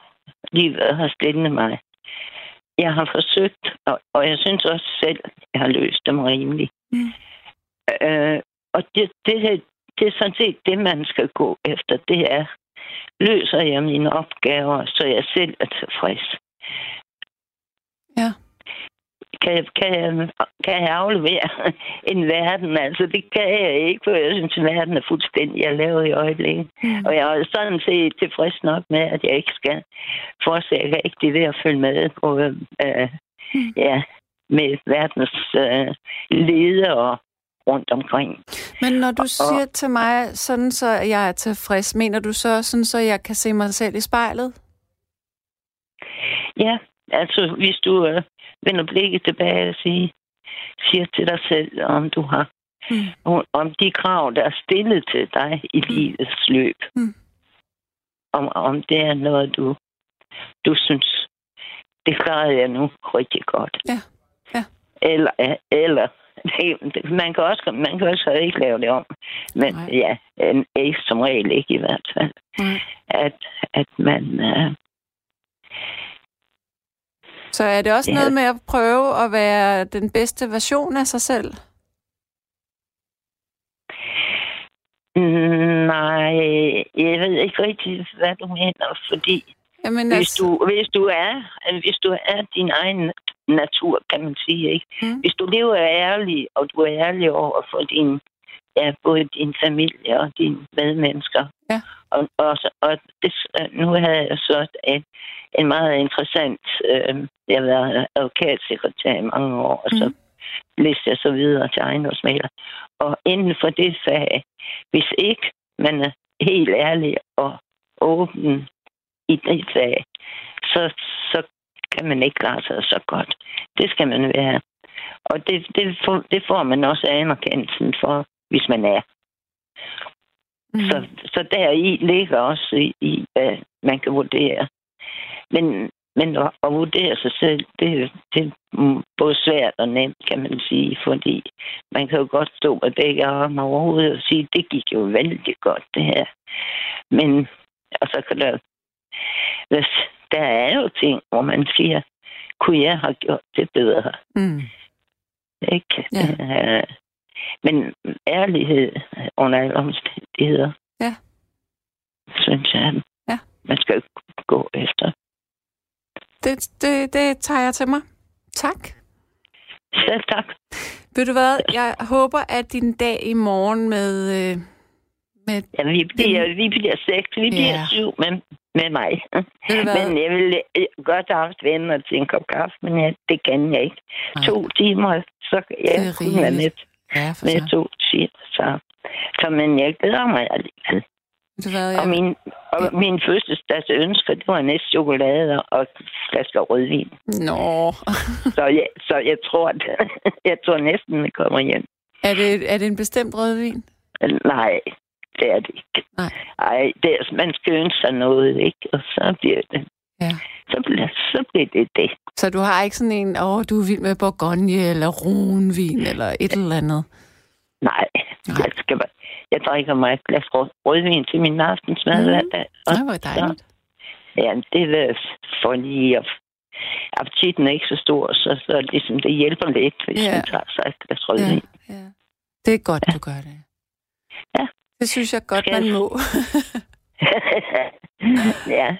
livet har stillet mig, jeg har forsøgt, og, og jeg synes også selv, jeg har løst dem rimeligt. Mm. Øh, og det, det, det er sådan set det, man skal gå efter. Det er, løser jeg mine opgaver, så jeg selv er tilfreds. Ja. Kan, jeg- kan, jeg, kan jeg aflevere en verden? Altså, det kan jeg ikke, for jeg synes, at verden er fuldstændig jeg laver i øjeblikket. Mm. Og jeg er sådan set tilfreds nok med, at jeg ikke skal fortsætte rigtig ved at følge med på, øh, Mm. ja, med verdens øh, ledere rundt omkring. Men når du siger til mig, sådan så jeg er tilfreds, mener du så sådan, så jeg kan se mig selv i spejlet? Ja, altså hvis du øh, vender blikket tilbage og siger, siger til dig selv, om du har Mm. om- de krav, der er stillet til dig i livets løb. Mm. Om, om det er noget, du, du synes, det klarede jeg nu rigtig godt. Ja, ja. Eller, eller man kan også man kan også ikke lave det om. Men Nej. ja, en, ikke, som regel ikke i hvert fald. Nej. At, at man... Øh, Så er det også Ja. noget med at prøve at være den bedste version af sig selv? mm, nej, jeg ved ikke rigtig, hvad du mener, fordi Jamen, Hvis altså, du, hvis du er, hvis du er din egen natur, kan man sige, ikke? Mm. Hvis du lever ærlig, og du er ærlig over for din, ja, både din familie og dine medmennesker. Ja. Og, og, og det, nu havde jeg så en, en meget interessant, øh, jeg har været advokatsekretær i mange år, og så Mm. læste jeg så videre til ejendomsmaler. Og inden for det fag, hvis ikke man er helt ærlig og åben i det fag, så, så kan man ikke klare sig så godt. Det skal man være. Og det, det, får, det får man også anerkendelsen for, hvis man er. mm, Så, så der i ligger også i, i, hvad man kan vurdere. Men, men at, at vurdere sig selv, det, det er både svært og nemt, kan man sige, fordi man kan jo godt stå med begge arme over hovedet og sige, det gik jo vældig godt, det her. Men, og så kan der, hvis, der er jo ting, hvor man siger, kunne jeg have gjort det bedre? mm, Ikke? Ja. Øh, men ærlighed under alle omstændigheder. Ja. Synes jeg, Ja. man skal gå efter. det, det, det tager jeg til mig. Tak. Selv tak. Ved du hvad, jeg håber, at din dag i morgen med... Øh, med Ja, vi bliver, vi bliver seks, vi bliver Ja. syv med, med mig. Men jeg vil øh, godt have haft venner til en kop kaffe, men ja, det kan jeg ikke. Nej. To timer, så kan jeg Det er kunne være med. Ja, med så. to timer. Så. så, men jeg glæder mig alligevel. Du hvad, Og jeg, min, og Ja. min fødselsdags ønsker, det var næste chokolade og flasker rødvin. Nå, Så jeg, så jeg tror, at, jeg tror næsten, det kommer hjem. er det, er det en bestemt rødvin? Nej, det er det ikke. Nej. Ej, det er, man skal ønske sig noget, ikke? Og så bliver det. Ja. Så, blev, så blev det det. Så du har ikke sådan en, åh, oh, du er vild med Bourgogne eller Rhônevin eller et eller andet? Nej, Nej. jeg, skal, jeg drikker mig et glas rød- rødvin til min aftensmad Mhm. hver dag. Og Nej, hvor dejligt. Ja, det er for lige at... Appetitten er ikke så stor, så, så ligesom det hjælper lidt, hvis Ja. man tager sig et glas Ja, rødvin. ja. Det er godt, du gør det. Ja. Det synes jeg godt, Skal man må. ja.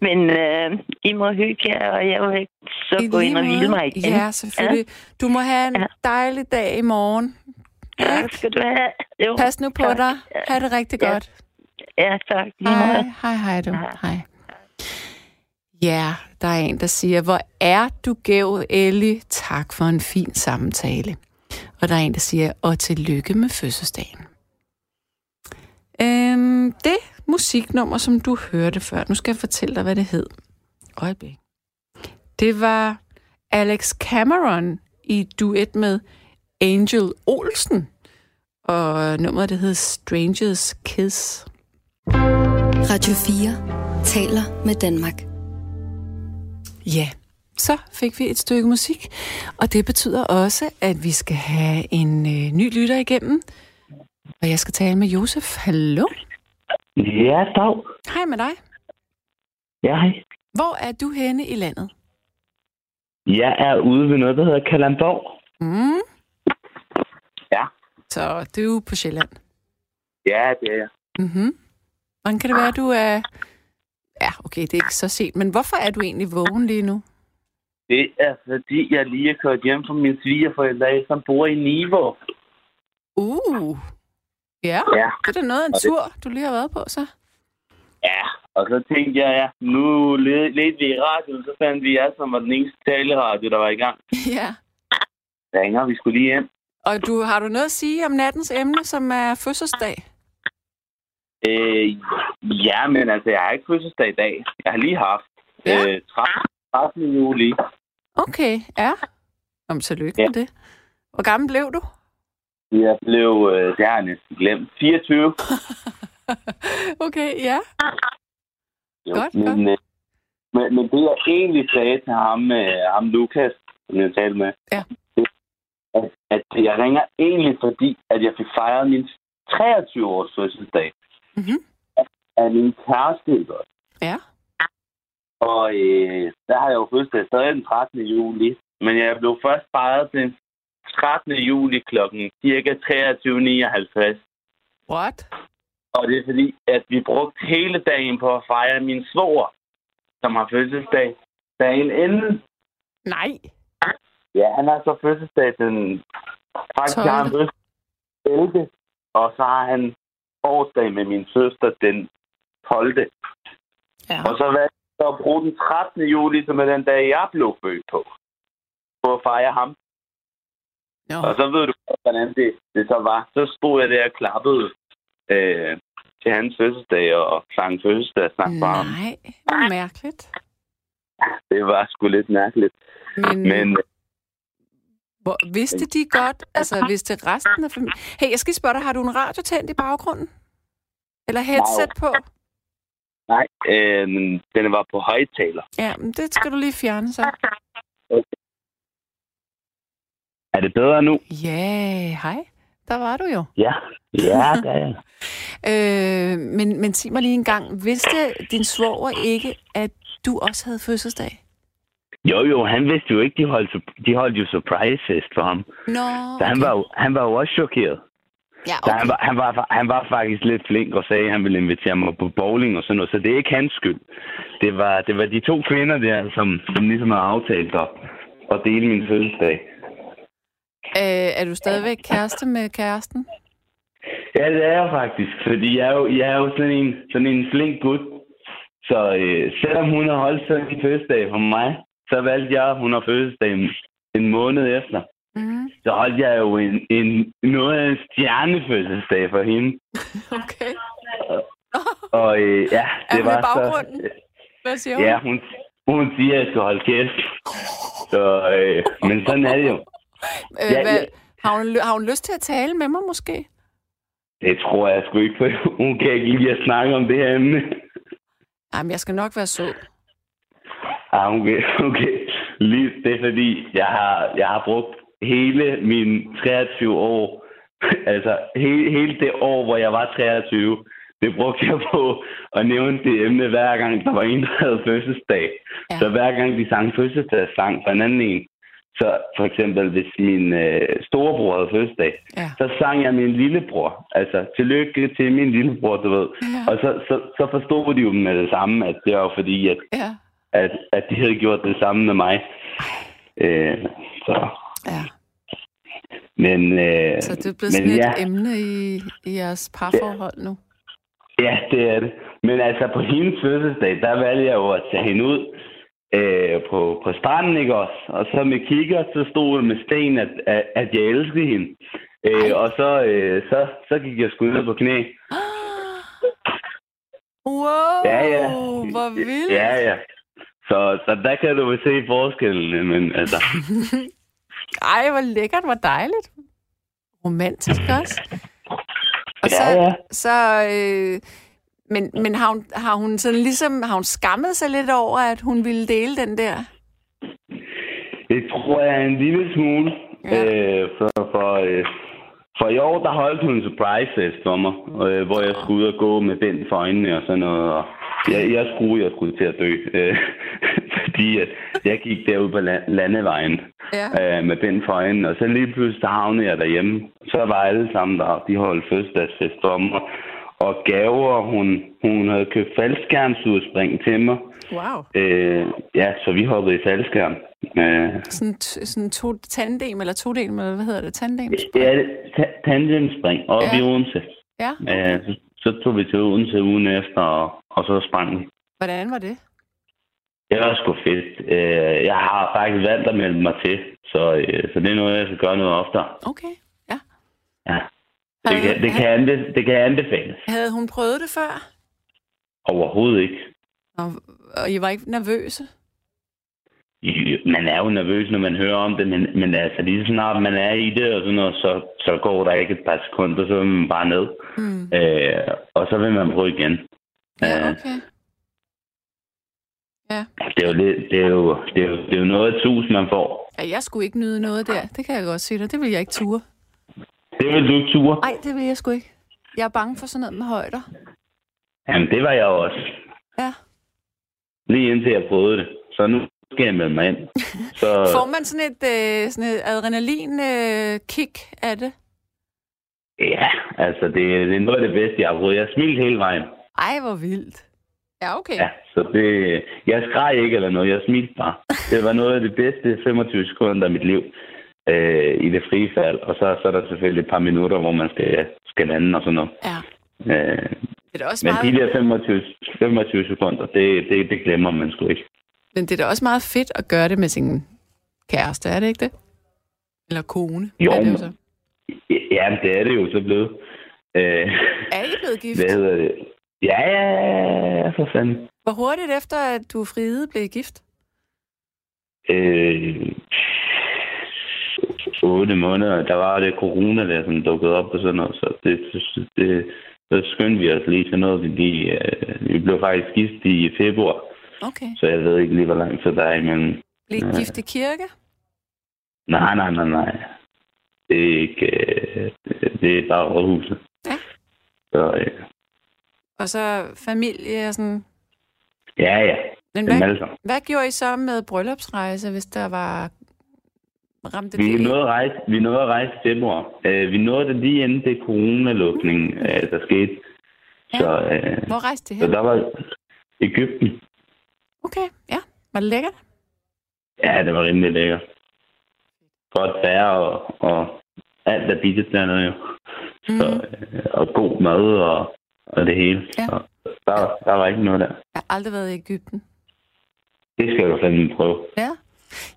Men øh, I må hygge jer, og jeg vil så I gå ind og hvile mig igen. Ja, selvfølgelig. Du må have en Ja. dejlig dag i morgen. Tak skal du have. Jo, Pas nu på tak. dig. Ha' det rigtig Ja. godt. Ja, tak. Hej, hej, hej du. Hej. Ja, der er en, der siger, hvor er du gæv, Ellie? Tak for en fin samtale. Og der er en, der siger, og tillykke med fødselsdagen. Øhm, det musiknummer, som du hørte før, nu skal jeg fortælle dig, hvad det hed. Øjeblik. Det var Alex Cameron i duet med Angel Olsen. Og nummeret, det hed Strangers Kiss. Radio 4 taler med Danmark. Ja, så fik vi et stykke musik, og det betyder også, at vi skal have en øh, ny lytter igennem. Og jeg skal tale med Josef. Hallo? Ja, dag. Hej med dig. Ja, hej. Hvor er du henne i landet? Jeg er ude ved noget, der hedder Kalamborg. Mm. Ja. Så du er på Sjælland. Ja, det er jeg. Mm-hmm. Hvordan kan det være, du er... Ja, okay, det er ikke så sent, men hvorfor er du egentlig vågen lige nu? Det er, fordi jeg lige er kørt hjem fra min svigerforældre, som bor i Niveau. Uh, ja, Ja. det er da noget af en Og det- tur, du lige har været på, så. Ja, og så tænkte jeg, ja, nu ledte vi i radioen, så fandt vi jer, som var den eneste taleradio, der var i gang. Ja. Ringer, vi skulle lige hjem. Og du, har du noget at sige om nattens emne, som er fødselsdag? Øh, ja, men altså, jeg har ikke fødselsdag i dag. Jeg har lige haft Ja. øh, 13, 13. juli. Okay, ja. Om tillykke Ja. med det. Hvor gammel blev du? Jeg blev, øh, det har jeg næsten glemt, 24. okay, ja. Jo, Godt, men, godt. øh, Men, men det, jeg egentlig sagde til ham, øh, ham Lukas, som jeg talte med, Ja. det, at, at jeg ringer egentlig, fordi at jeg fik fejret min 23-års fødselsdag Mhm. af min kæreste. Ja. Og øh, der har jeg jo fødselsdag stadig den 13. juli. Men jeg blev først fejret den 13. juli klokken cirka 23.59. What? Og det er fordi, at vi brugte hele dagen på at fejre min svoger, som har fødselsdag dagen inden. Nej. Ja, han har så fødselsdag den... Faktisk har han 12.. fødselsdag 11. Og så har han årsdag med min søster den 12. Ja. Og så valgte jeg at bruge den 13. juli, som er den dag, jeg blev født på. På at fejre ham. Nå. Og så ved du, hvordan det, det så var. Så stod jeg der og klappede øh, til hans fødselsdag og sang fødselsdagssang for ham. Nej, mærkeligt. Det var sgu lidt mærkeligt. Men, Men hvor, vidste de godt, altså vidste resten af familien... Hey, jeg skal spørge dig, har du en radio tændt i baggrunden? Eller headset på? nej, øh, den var på højtaler. Ja, men det skal du lige fjerne så. Er det bedre nu? Ja, hej. Der var du jo. Ja. Ja, det er jeg. Øh, men, men sig mig lige en gang, vidste din svoger ikke, at du også havde fødselsdag? Jo, jo, han vidste jo ikke, de holdt, de holdt jo surprise fest for ham. Nå, Så han var, jo, han var jo også chokeret. Ja, Så han okay. var, han, var, han var faktisk lidt flink og sagde, at han ville invitere mig på bowling og sådan noget. Så det er ikke hans skyld. Det var, det var de to kvinder der, som, som ligesom havde aftalt at, at dele min fødselsdag. Øh, er du stadigvæk kæreste med kæresten? Ja, det er jeg faktisk. Fordi jeg er jo, jeg er jo sådan, en, sådan en flink gut. Så øh, selvom hun har holdt sådan en fødselsdag for mig, så valgte jeg, at hun har fødselsdag en, en måned efter. Mm, Så holdt jeg jo en, en, noget af en stjernefødselsdag for hende. okay. Og øh, ja, Er det i var baggrunden? så... Hvad siger hun? Ja, hun, hun siger, at jeg skal holde kæft. Så, øh, men sådan er det jo. Øh, Ja, hvad, ja. har, hun, har hun lyst til at tale med mig måske? Det tror jeg sgu ikke, for hun kan ikke lide at snakke om det her emne. Jamen, jeg skal nok være sød. Ah, okay, okay. Lige, det er fordi, jeg har, jeg har brugt hele min 23 år, altså hele, hele det år, hvor jeg var 23, det brugte jeg på at nævne det emne, hver gang der var en, der havde fødselsdag. Ja. Ja. Så hver gang de sang fødselsdagssang for en anden en, så for eksempel, hvis min øh, storebror havde fødselsdag, Ja. så sang jeg min lillebror. Altså, tillykke til min lillebror, du ved. Ja. Og så, så, så forstod de jo med det samme, at det var fordi, at, Ja. at, at de havde gjort det samme med mig. Øh, så, ja. men, øh, Så det er blevet sådan et ja, emne i, i jeres parforhold nu. ja, det er det. Men altså, på hendes fødselsdag, der valgte jeg jo at tage hende ud øh, på, på stranden, ikke også? Og så med kigger, så stod det med sten, at, at, at jeg elskede hende. Øh, og så, øh, så, så gik jeg sgu ned på knæ. Wow, Ja, ja. hvor vildt. Ja, ja. Så, så der kan du vel se forskellen, men altså... Ej, hvor lækkert, hvor dejligt. Romantisk også. Og så, Ja, ja. så øh, men, men har, hun, har hun sådan ligesom, har hun skammet sig lidt over, at hun ville dele den der? Det tror jeg er en lille smule. Ja. Ja. Øh, for, for, øh, for i år, der holdt hun en surprise fest for mig, øh, hvor jeg skulle ud og gå med den for øjnene og sådan noget. Og jeg, jeg skulle, jeg skulle til at dø, øh, fordi at jeg gik derud på land, landevejen Ja. øh, med den for øjnene. Og så lige pludselig havnede jeg derhjemme. Så var alle sammen der, de holdt fødselsdagsfest for mig. Og gaver, hun, hun havde købt faldskærmsudspring til mig. Wow. Øh, ja, så vi hoppede i faldskærm. Øh, Sådan, sådan to tandem, eller to del, eller hvad hedder det? Tandem? Ja, ta- tandemspring op Ja. i Odense. Ja. Ja, så, så tog vi til Odense ugen efter, og, og så sprang vi. Hvordan var det? Det var sgu fedt. Øh, jeg har faktisk valgt at melde mig til, så, øh, så det er noget, jeg skal gøre noget oftere. Okay, ja. Ja. Det kan, det, kan anbe- det kan anbefales. Havde hun prøvet det før? Overhovedet ikke. Og, og I var ikke nervøse? Man er jo nervøs, når man hører om det, men, men altså lige så snart man er i det, og sådan noget, så, så går der ikke et par sekunder, så vil man bare ned. Mm. Øh, og så vil man prøve igen. Ja, Øh, okay. Ja. Det er jo, lidt, det er jo, det er jo, det er jo noget af tus, man får. ja. Jeg skulle ikke nyde noget der. Det kan jeg godt sige dig. Det vil jeg ikke ture. Det vil du ikke ture. Nej, det vil jeg sgu ikke. Jeg er bange for sådan noget med højder. Jamen, det var jeg også. Ja. Lige indtil jeg prøvede det. Så nu skal jeg melde mig ind. Så, Får man sådan et, øh, sådan et adrenalin-kick af det? ja, altså, det, det er noget af det bedste, jeg har prøvet. Jeg har smilt hele vejen. Ej, hvor vildt. Ja, okay. Ja, så det... Jeg skreg ikke eller noget. Jeg smilte bare. Det var noget af det bedste 25 sekunder af mit liv øh, i det frie fald. Og så, så er der selvfølgelig et par minutter, hvor man skal, skal lande og sådan noget. Ja. Øh, Det er også men meget, de der 25, 25 sekunder, det, det, det glemmer man sgu ikke. men det er da også meget fedt at gøre det med sin kæreste, er det ikke det? Eller kone? Jo, er det jo så. Ja, det er det jo så blevet. Øh, Er I blevet gift? hvad hedder det? Ja, ja, ja, for fanden. Hvor hurtigt efter, at du friede, blev gift? Øh, 8 måneder, der var det corona, der sådan dukkede op og sådan noget, så det, det, det så skyndte vi os lige til noget, fordi øh, vi blev faktisk gift i februar, Okay. så jeg ved ikke lige, hvor lang tid der er imellem. Blev Ja. gift i kirke? Nej, nej, nej, nej. Det er ikke, øh, det er bare rådhuset. Ja. Så, øh, Og så familie og sådan... ja, ja, Men hvad, hvad gjorde I så med bryllupsrejse, hvis der var... Ramte Vi det nåede at rejse, vi nåede at rejse i februar. Øh, vi nåede det lige inden det coronalukning, øh, der skete. Ja. Så, øh, Hvor rejste det så hen? der var Ægypten. Okay, ja. Var det lækkert? Ja, det var rimelig lækkert. Godt vejr og, og alt er billigt dernede jo. Så, Mhm. øh, og god mad og, og det hele. Ja. Så der, der var ikke noget der. Jeg har aldrig været i Ægypten. Det skal du fandme prøve. Ja.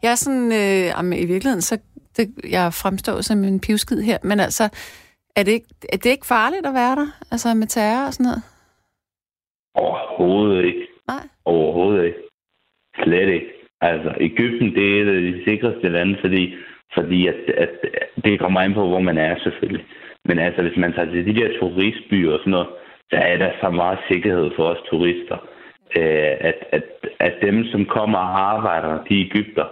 Jeg er sådan, øh, jamen, i virkeligheden, så det, jeg fremstår som en pivskid her, men altså, er det, ikke, er det ikke farligt at være der? Altså med terror og sådan noget? Overhovedet ikke. Nej. Overhovedet ikke. Slet ikke. Altså, Ægypten, det er et af de sikreste lande, fordi, fordi at, at, det kommer an på, hvor man er selvfølgelig. Men altså, hvis man tager til de der turistbyer og sådan noget, så er der så meget sikkerhed for os turister. Øh, at, at, at dem, som kommer og arbejder, de Ægypter,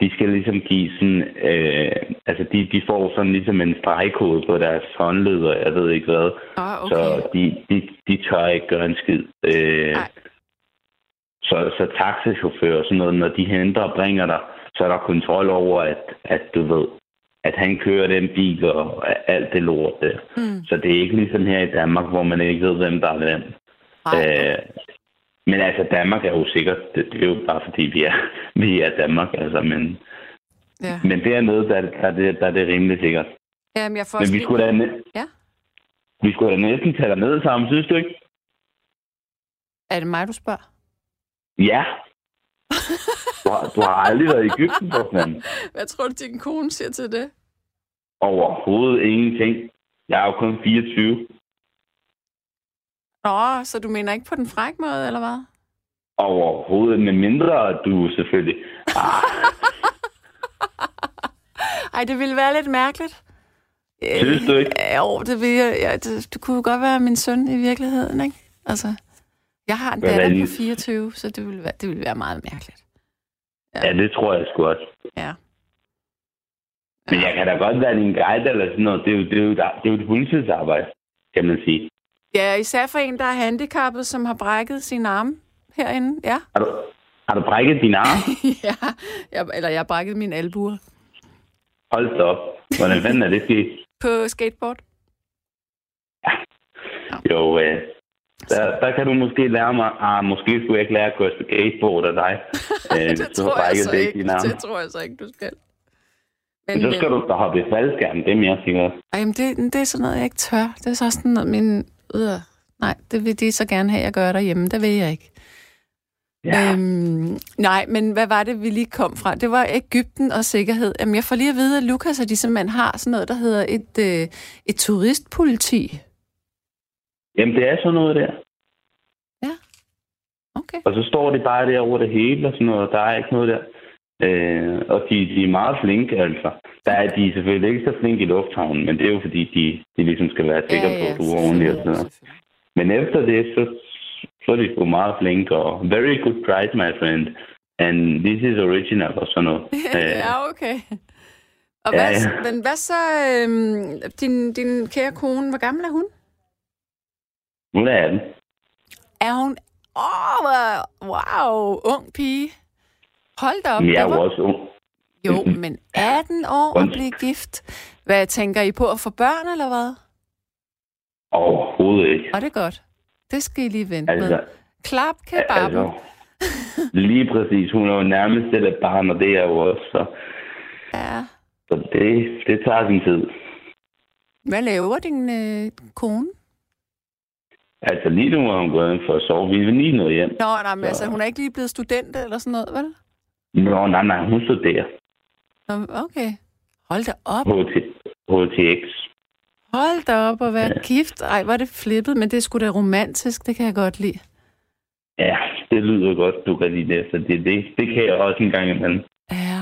de skal ligesom give sådan, øh, altså de, de får sådan ligesom en stregkode på deres håndled, og jeg ved ikke hvad. Ah, okay. Så de, de, de tør ikke gøre en skid. Øh, så, så taxichauffører og sådan noget, når de henter og bringer dig, så er der kontrol over, at, at du ved, at han kører den bil og alt det lort der. Mm. Så det er ikke ligesom her i Danmark, hvor man ikke ved, hvem der er hvem. Øh, men altså, Danmark er jo sikkert, det, det er jo bare fordi, vi er, vi er Danmark, altså, men, Ja. men dernede, der, er det- der, er det, der er det rimelig sikkert. Jamen, jeg får Men vi skulle da, Ja. vi skulle da næsten tage dig ned sammen, synes du ikke? Er det mig, du spørger? Ja. Du har, du har aldrig været i Ægypten, for fanden. Hvad tror du, din kone siger til det? Overhovedet ingenting. Jeg er jo kun 24. Nå, så du mener ikke på den fræk måde, eller hvad? Overhovedet, med mindre du selvfølgelig... Ah, Ej, det ville være lidt mærkeligt. Synes du ikke? Ja, jo, det, vil jeg, ja, det, det kunne jo godt være min søn i virkeligheden, ikke? Altså, jeg har en datter på det? 24, så det ville være, det ville være meget mærkeligt. ja, det tror jeg sgu også. Ja. Men jeg kan da godt være din guide eller sådan noget. Det er jo, det er jo, det er jo et fuldtidsarbejde, kan man sige. Ja, især for en, der er handicappet, som har brækket sin arm herinde. Ja, Har du, har du brækket din arm? ja. Jeg, eller jeg har brækket min albuer Hold da op. Hvordan fanden er det sket? på skateboard. Jo, øh, der, der kan du måske lære mig... Ah, måske skulle jeg ikke lære at køre skateboard af dig. Øh, det tror jeg så ikke. Det tror jeg så ikke, du skal. Men så skal du da hoppe i faldskærm, det er mere sikkert. Ej, men det, det er sådan noget, jeg ikke tør. Det er så sådan noget, min... Øh, nej, det vil de så gerne have, jeg gør derhjemme. Det vil jeg ikke. Ja. Øhm, nej, men hvad var det, vi lige kom fra? Det var Ægypten og sikkerhed. Jamen, jeg får lige at vide, at Lukas og de simpelthen har sådan noget, der hedder et, øh, et turistpoliti. Jamen, det er sådan noget der. Okay. Og så står det bare der over det hele og sådan noget. Der er ikke noget der. Øh, og de, de er meget flinke, altså. Der er de selvfølgelig ikke så flinke i lufthavnen, men det er jo fordi, de, de ligesom skal være sikre på, at du er ordentlig og sådan noget. Men efter det, så, så er de sgu meget flinke, og very good price, my friend. And this is original og sådan noget. Øh, ja, okay. Og Ja, hvad, ja. men hvad så, øhm, din, din kære kone, hvor gammel er hun? nu er den. Er hun... Åh, oh, wow, ung pige. Hold da op. Men jeg er der jo også ung. Jo, men 18 år og blive gift. Hvad tænker I på at få børn, eller hvad? Overhovedet ikke. Og det er godt. Det skal I lige vente Altså, med. Klap kebaben. altså, lige præcis. Hun er jo nærmest et barn, og det er jo også. Så, Ja. så det, det tager sin tid. Hvad laver din øh, kone? Altså lige nu er hun gået ind for at sove. Vi vil lige noget hjem. Nå, nej, men altså, hun er ikke lige blevet student eller sådan noget, vel? Nå, nej, nej, hun studerer. Okay. Hold da op. HT, HTX. Hold da op og være ja. gift. Ej, er det flippet, men det er sgu da romantisk. Det kan jeg godt lide. Ja, det lyder godt, du kan lide det. Så det, det, det kan jeg også en gang imellem. Ja,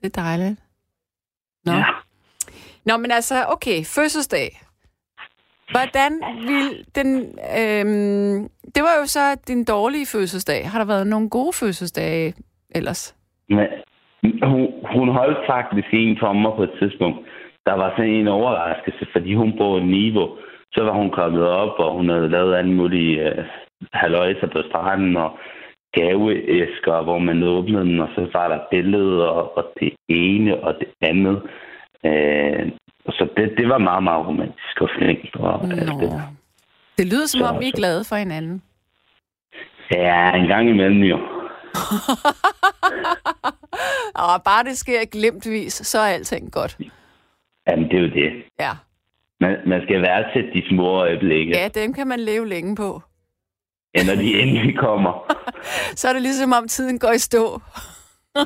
det er dejligt. Nå. Ja. Nå, men altså, okay, fødselsdag. Hvordan vil den... Øhm, det var jo så din dårlige fødselsdag. Har der været nogle gode fødselsdage ellers? Men hun, hun holdt faktisk en for mig på et tidspunkt. Der var sådan en overraskelse, fordi hun bor i Nivo. Så var hun kommet op, og hun havde lavet alle mulige øh, haløjser på stranden og gaveæsker, hvor man åbnede den, og så var der billeder og, og det ene og det andet. Øh, så det, det var meget, meget romantisk og fint. Og, alt det. Det lyder som Så- om, I er glade for hinanden. Ja, en gang imellem jo. Og bare det sker glemtvis, så er alting godt. Jamen, det er jo det. Ja. Man, man skal værdsætte de små øjeblikke, ja, dem kan man leve længe på. ja. når de endelig kommer. Så er det ligesom om tiden går i stå.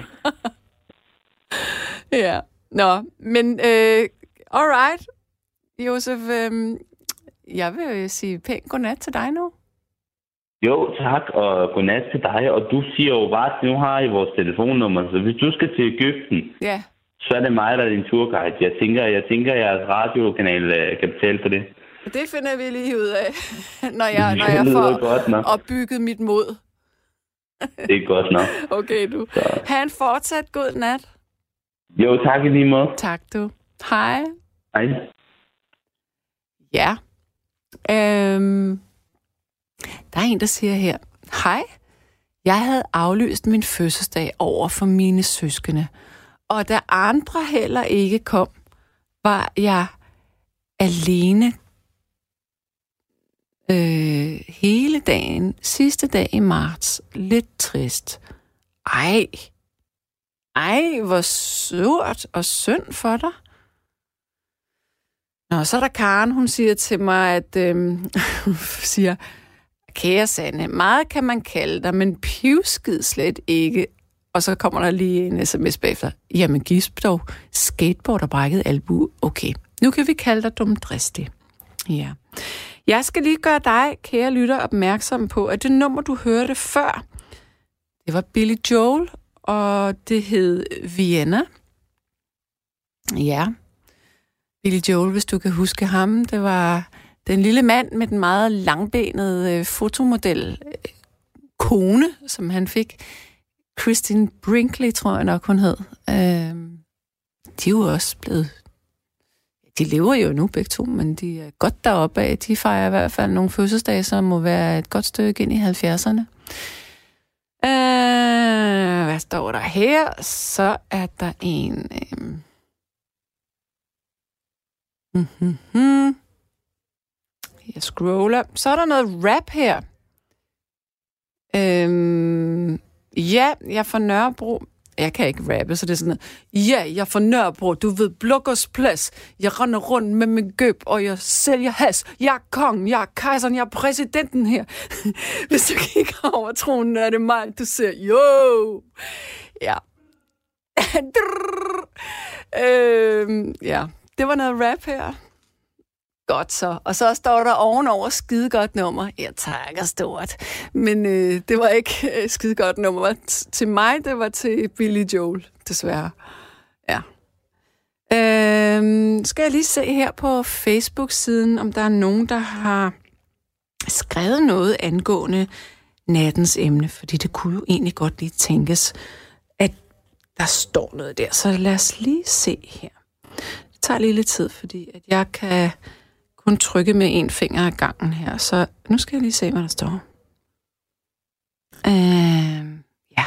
ja. Nå, men øh, alright. Josef, øh, jeg vil jo sige pænt godnat til dig nu. Jo, tak, og godnat til dig. Og du siger jo bare, at nu har I vores telefonnummer, så hvis du skal til Ægypten, Ja, så er det mig, der er din turguide. Jeg tænker, jeg tænker, at jeres radiokanal øh, kan betale for det. det finder vi lige ud af, når jeg, når jeg får godt nok. opbygget mit mod. Det er godt nok. Okay, du. Så. Ha' en fortsat god nat. Jo, tak i lige måde. Tak, du. Hej. Hej. Ja. Øhm, der er en, der siger her, Hej, jeg havde aflyst min fødselsdag over for mine søskende, og da andre heller ikke kom, var jeg alene øh, hele dagen, sidste dag i marts. Lidt trist. Ej, ej, hvor surt og synd for dig. Nå, så er der Karen, hun siger til mig, at øh, siger, kære Sanne, meget kan man kalde dig, men pivskid slet ikke. Og så kommer der lige en sms bagefter. Jamen, gisp dog. Skateboard og brækket albu. Okay, nu kan vi kalde dig dumdristig. Ja. Jeg skal lige gøre dig, kære lytter, opmærksom på, at det nummer, du hørte før, det var Billy Joel, og det hed Vienna. Ja, Billy Joel, hvis du kan huske ham. Det var den lille mand med den meget langbenede øh, fotomodel øh, kone, som han fik. Christine Brinkley, tror jeg nok, hun hed. Øh, de er jo også blevet... De lever jo nu begge to, men de er godt deroppe af. De fejrer i hvert fald nogle fødselsdage, som må være et godt stykke ind i 70'erne. Øh, hvad står der her? Så er der en... Øh, Mm-hmm. Jeg scroller. Så er der noget rap her. Øhm, ja, jeg får Nørrebro. Jeg kan ikke rappe, så det er sådan noget. Ja, jeg får Nørrebro. Du ved, Blokkers Plads. Jeg render rundt med min gøb, og jeg sælger has. Jeg er kongen, jeg er kejseren, jeg er præsidenten her. Hvis du kigger over tronen, er det mig, du ser. Jo! Ja. øhm, ja, det var noget rap her. Godt så. Og så står der ovenover skide godt nummer. Jeg takker stort. Men øh, det var ikke øh, skide godt nummer. Til mig, det var til Billy Joel, desværre. Ja. Øhm, skal jeg lige se her på Facebook-siden, om der er nogen, der har skrevet noget angående nattens emne, fordi det kunne jo egentlig godt lige tænkes, at der står noget der. Så lad os lige se her. Det tager lige lidt tid, fordi at jeg kan kun trykke med en finger ad gangen her. Så nu skal jeg lige se, hvad der står. Øh, ja.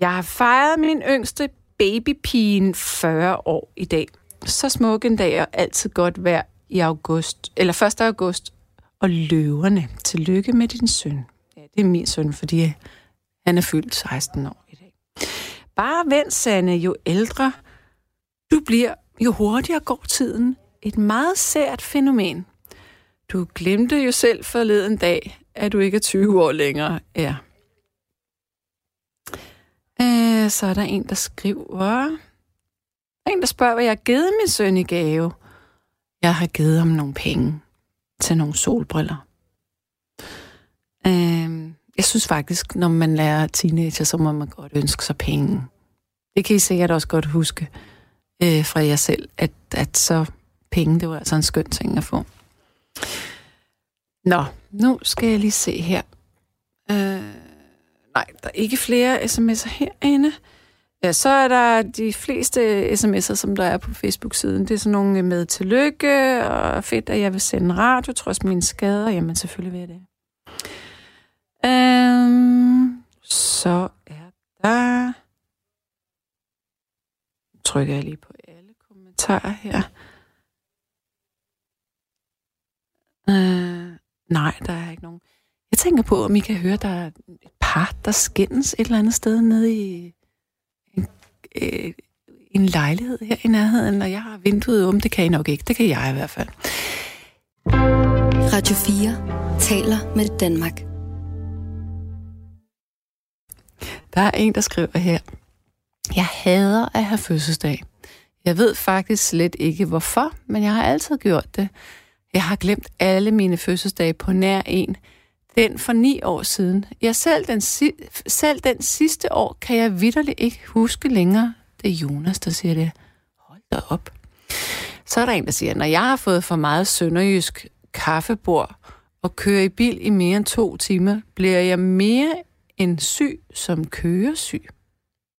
Jeg har fejret min yngste babypigen 40 år i dag. Så smuk en dag og altid godt vejr i august, eller 1. august, og løverne. Tillykke med din søn. Ja, det er min søn, fordi han er fyldt 16 år i dag. Bare vent, Sanne, jo ældre du bliver, jo hurtigere går tiden. Et meget sært fænomen. Du glemte jo selv forleden dag, at du ikke er 20 år længere. Ja. Øh, så er der en, der skriver... En, der spørger, hvad jeg har givet min søn i gave. Jeg har givet ham nogle penge til nogle solbriller. Øh, jeg synes faktisk, når man lærer teenager, så må man godt ønske sig penge. Det kan I sikkert også godt huske øh, fra jer selv, at, at så penge, det var altså en skøn ting at få. Nå, nu skal jeg lige se her. Øh, nej, der er ikke flere sms'er herinde. Ja, så er der de fleste sms'er, som der er på Facebook-siden. Det er sådan nogle med tillykke, og fedt, at jeg vil sende radio, trods mine skader. Jamen, selvfølgelig vil jeg det. Øhm, så er der trykker jeg lige på alle kommentarer her. Øh, nej, der er ikke nogen. Jeg tænker på, om I kan høre, der er et par, der skændes et eller andet sted nede i en, øh, en lejlighed her i nærheden, og jeg har vinduet om. Det kan I nok ikke. Det kan jeg i hvert fald. Radio 4 taler med Danmark. Der er en, der skriver her. Jeg hader at have fødselsdag. Jeg ved faktisk slet ikke hvorfor, men jeg har altid gjort det. Jeg har glemt alle mine fødselsdage på nær en. Den for ni år siden. Jeg selv den, selv den sidste år kan jeg vidderligt ikke huske længere. Det er Jonas, der siger det. Hold da op. Så er der en, der siger, når jeg har fået for meget sønderjysk kaffebord og kører i bil i mere end to timer, bliver jeg mere end syg som køresyg.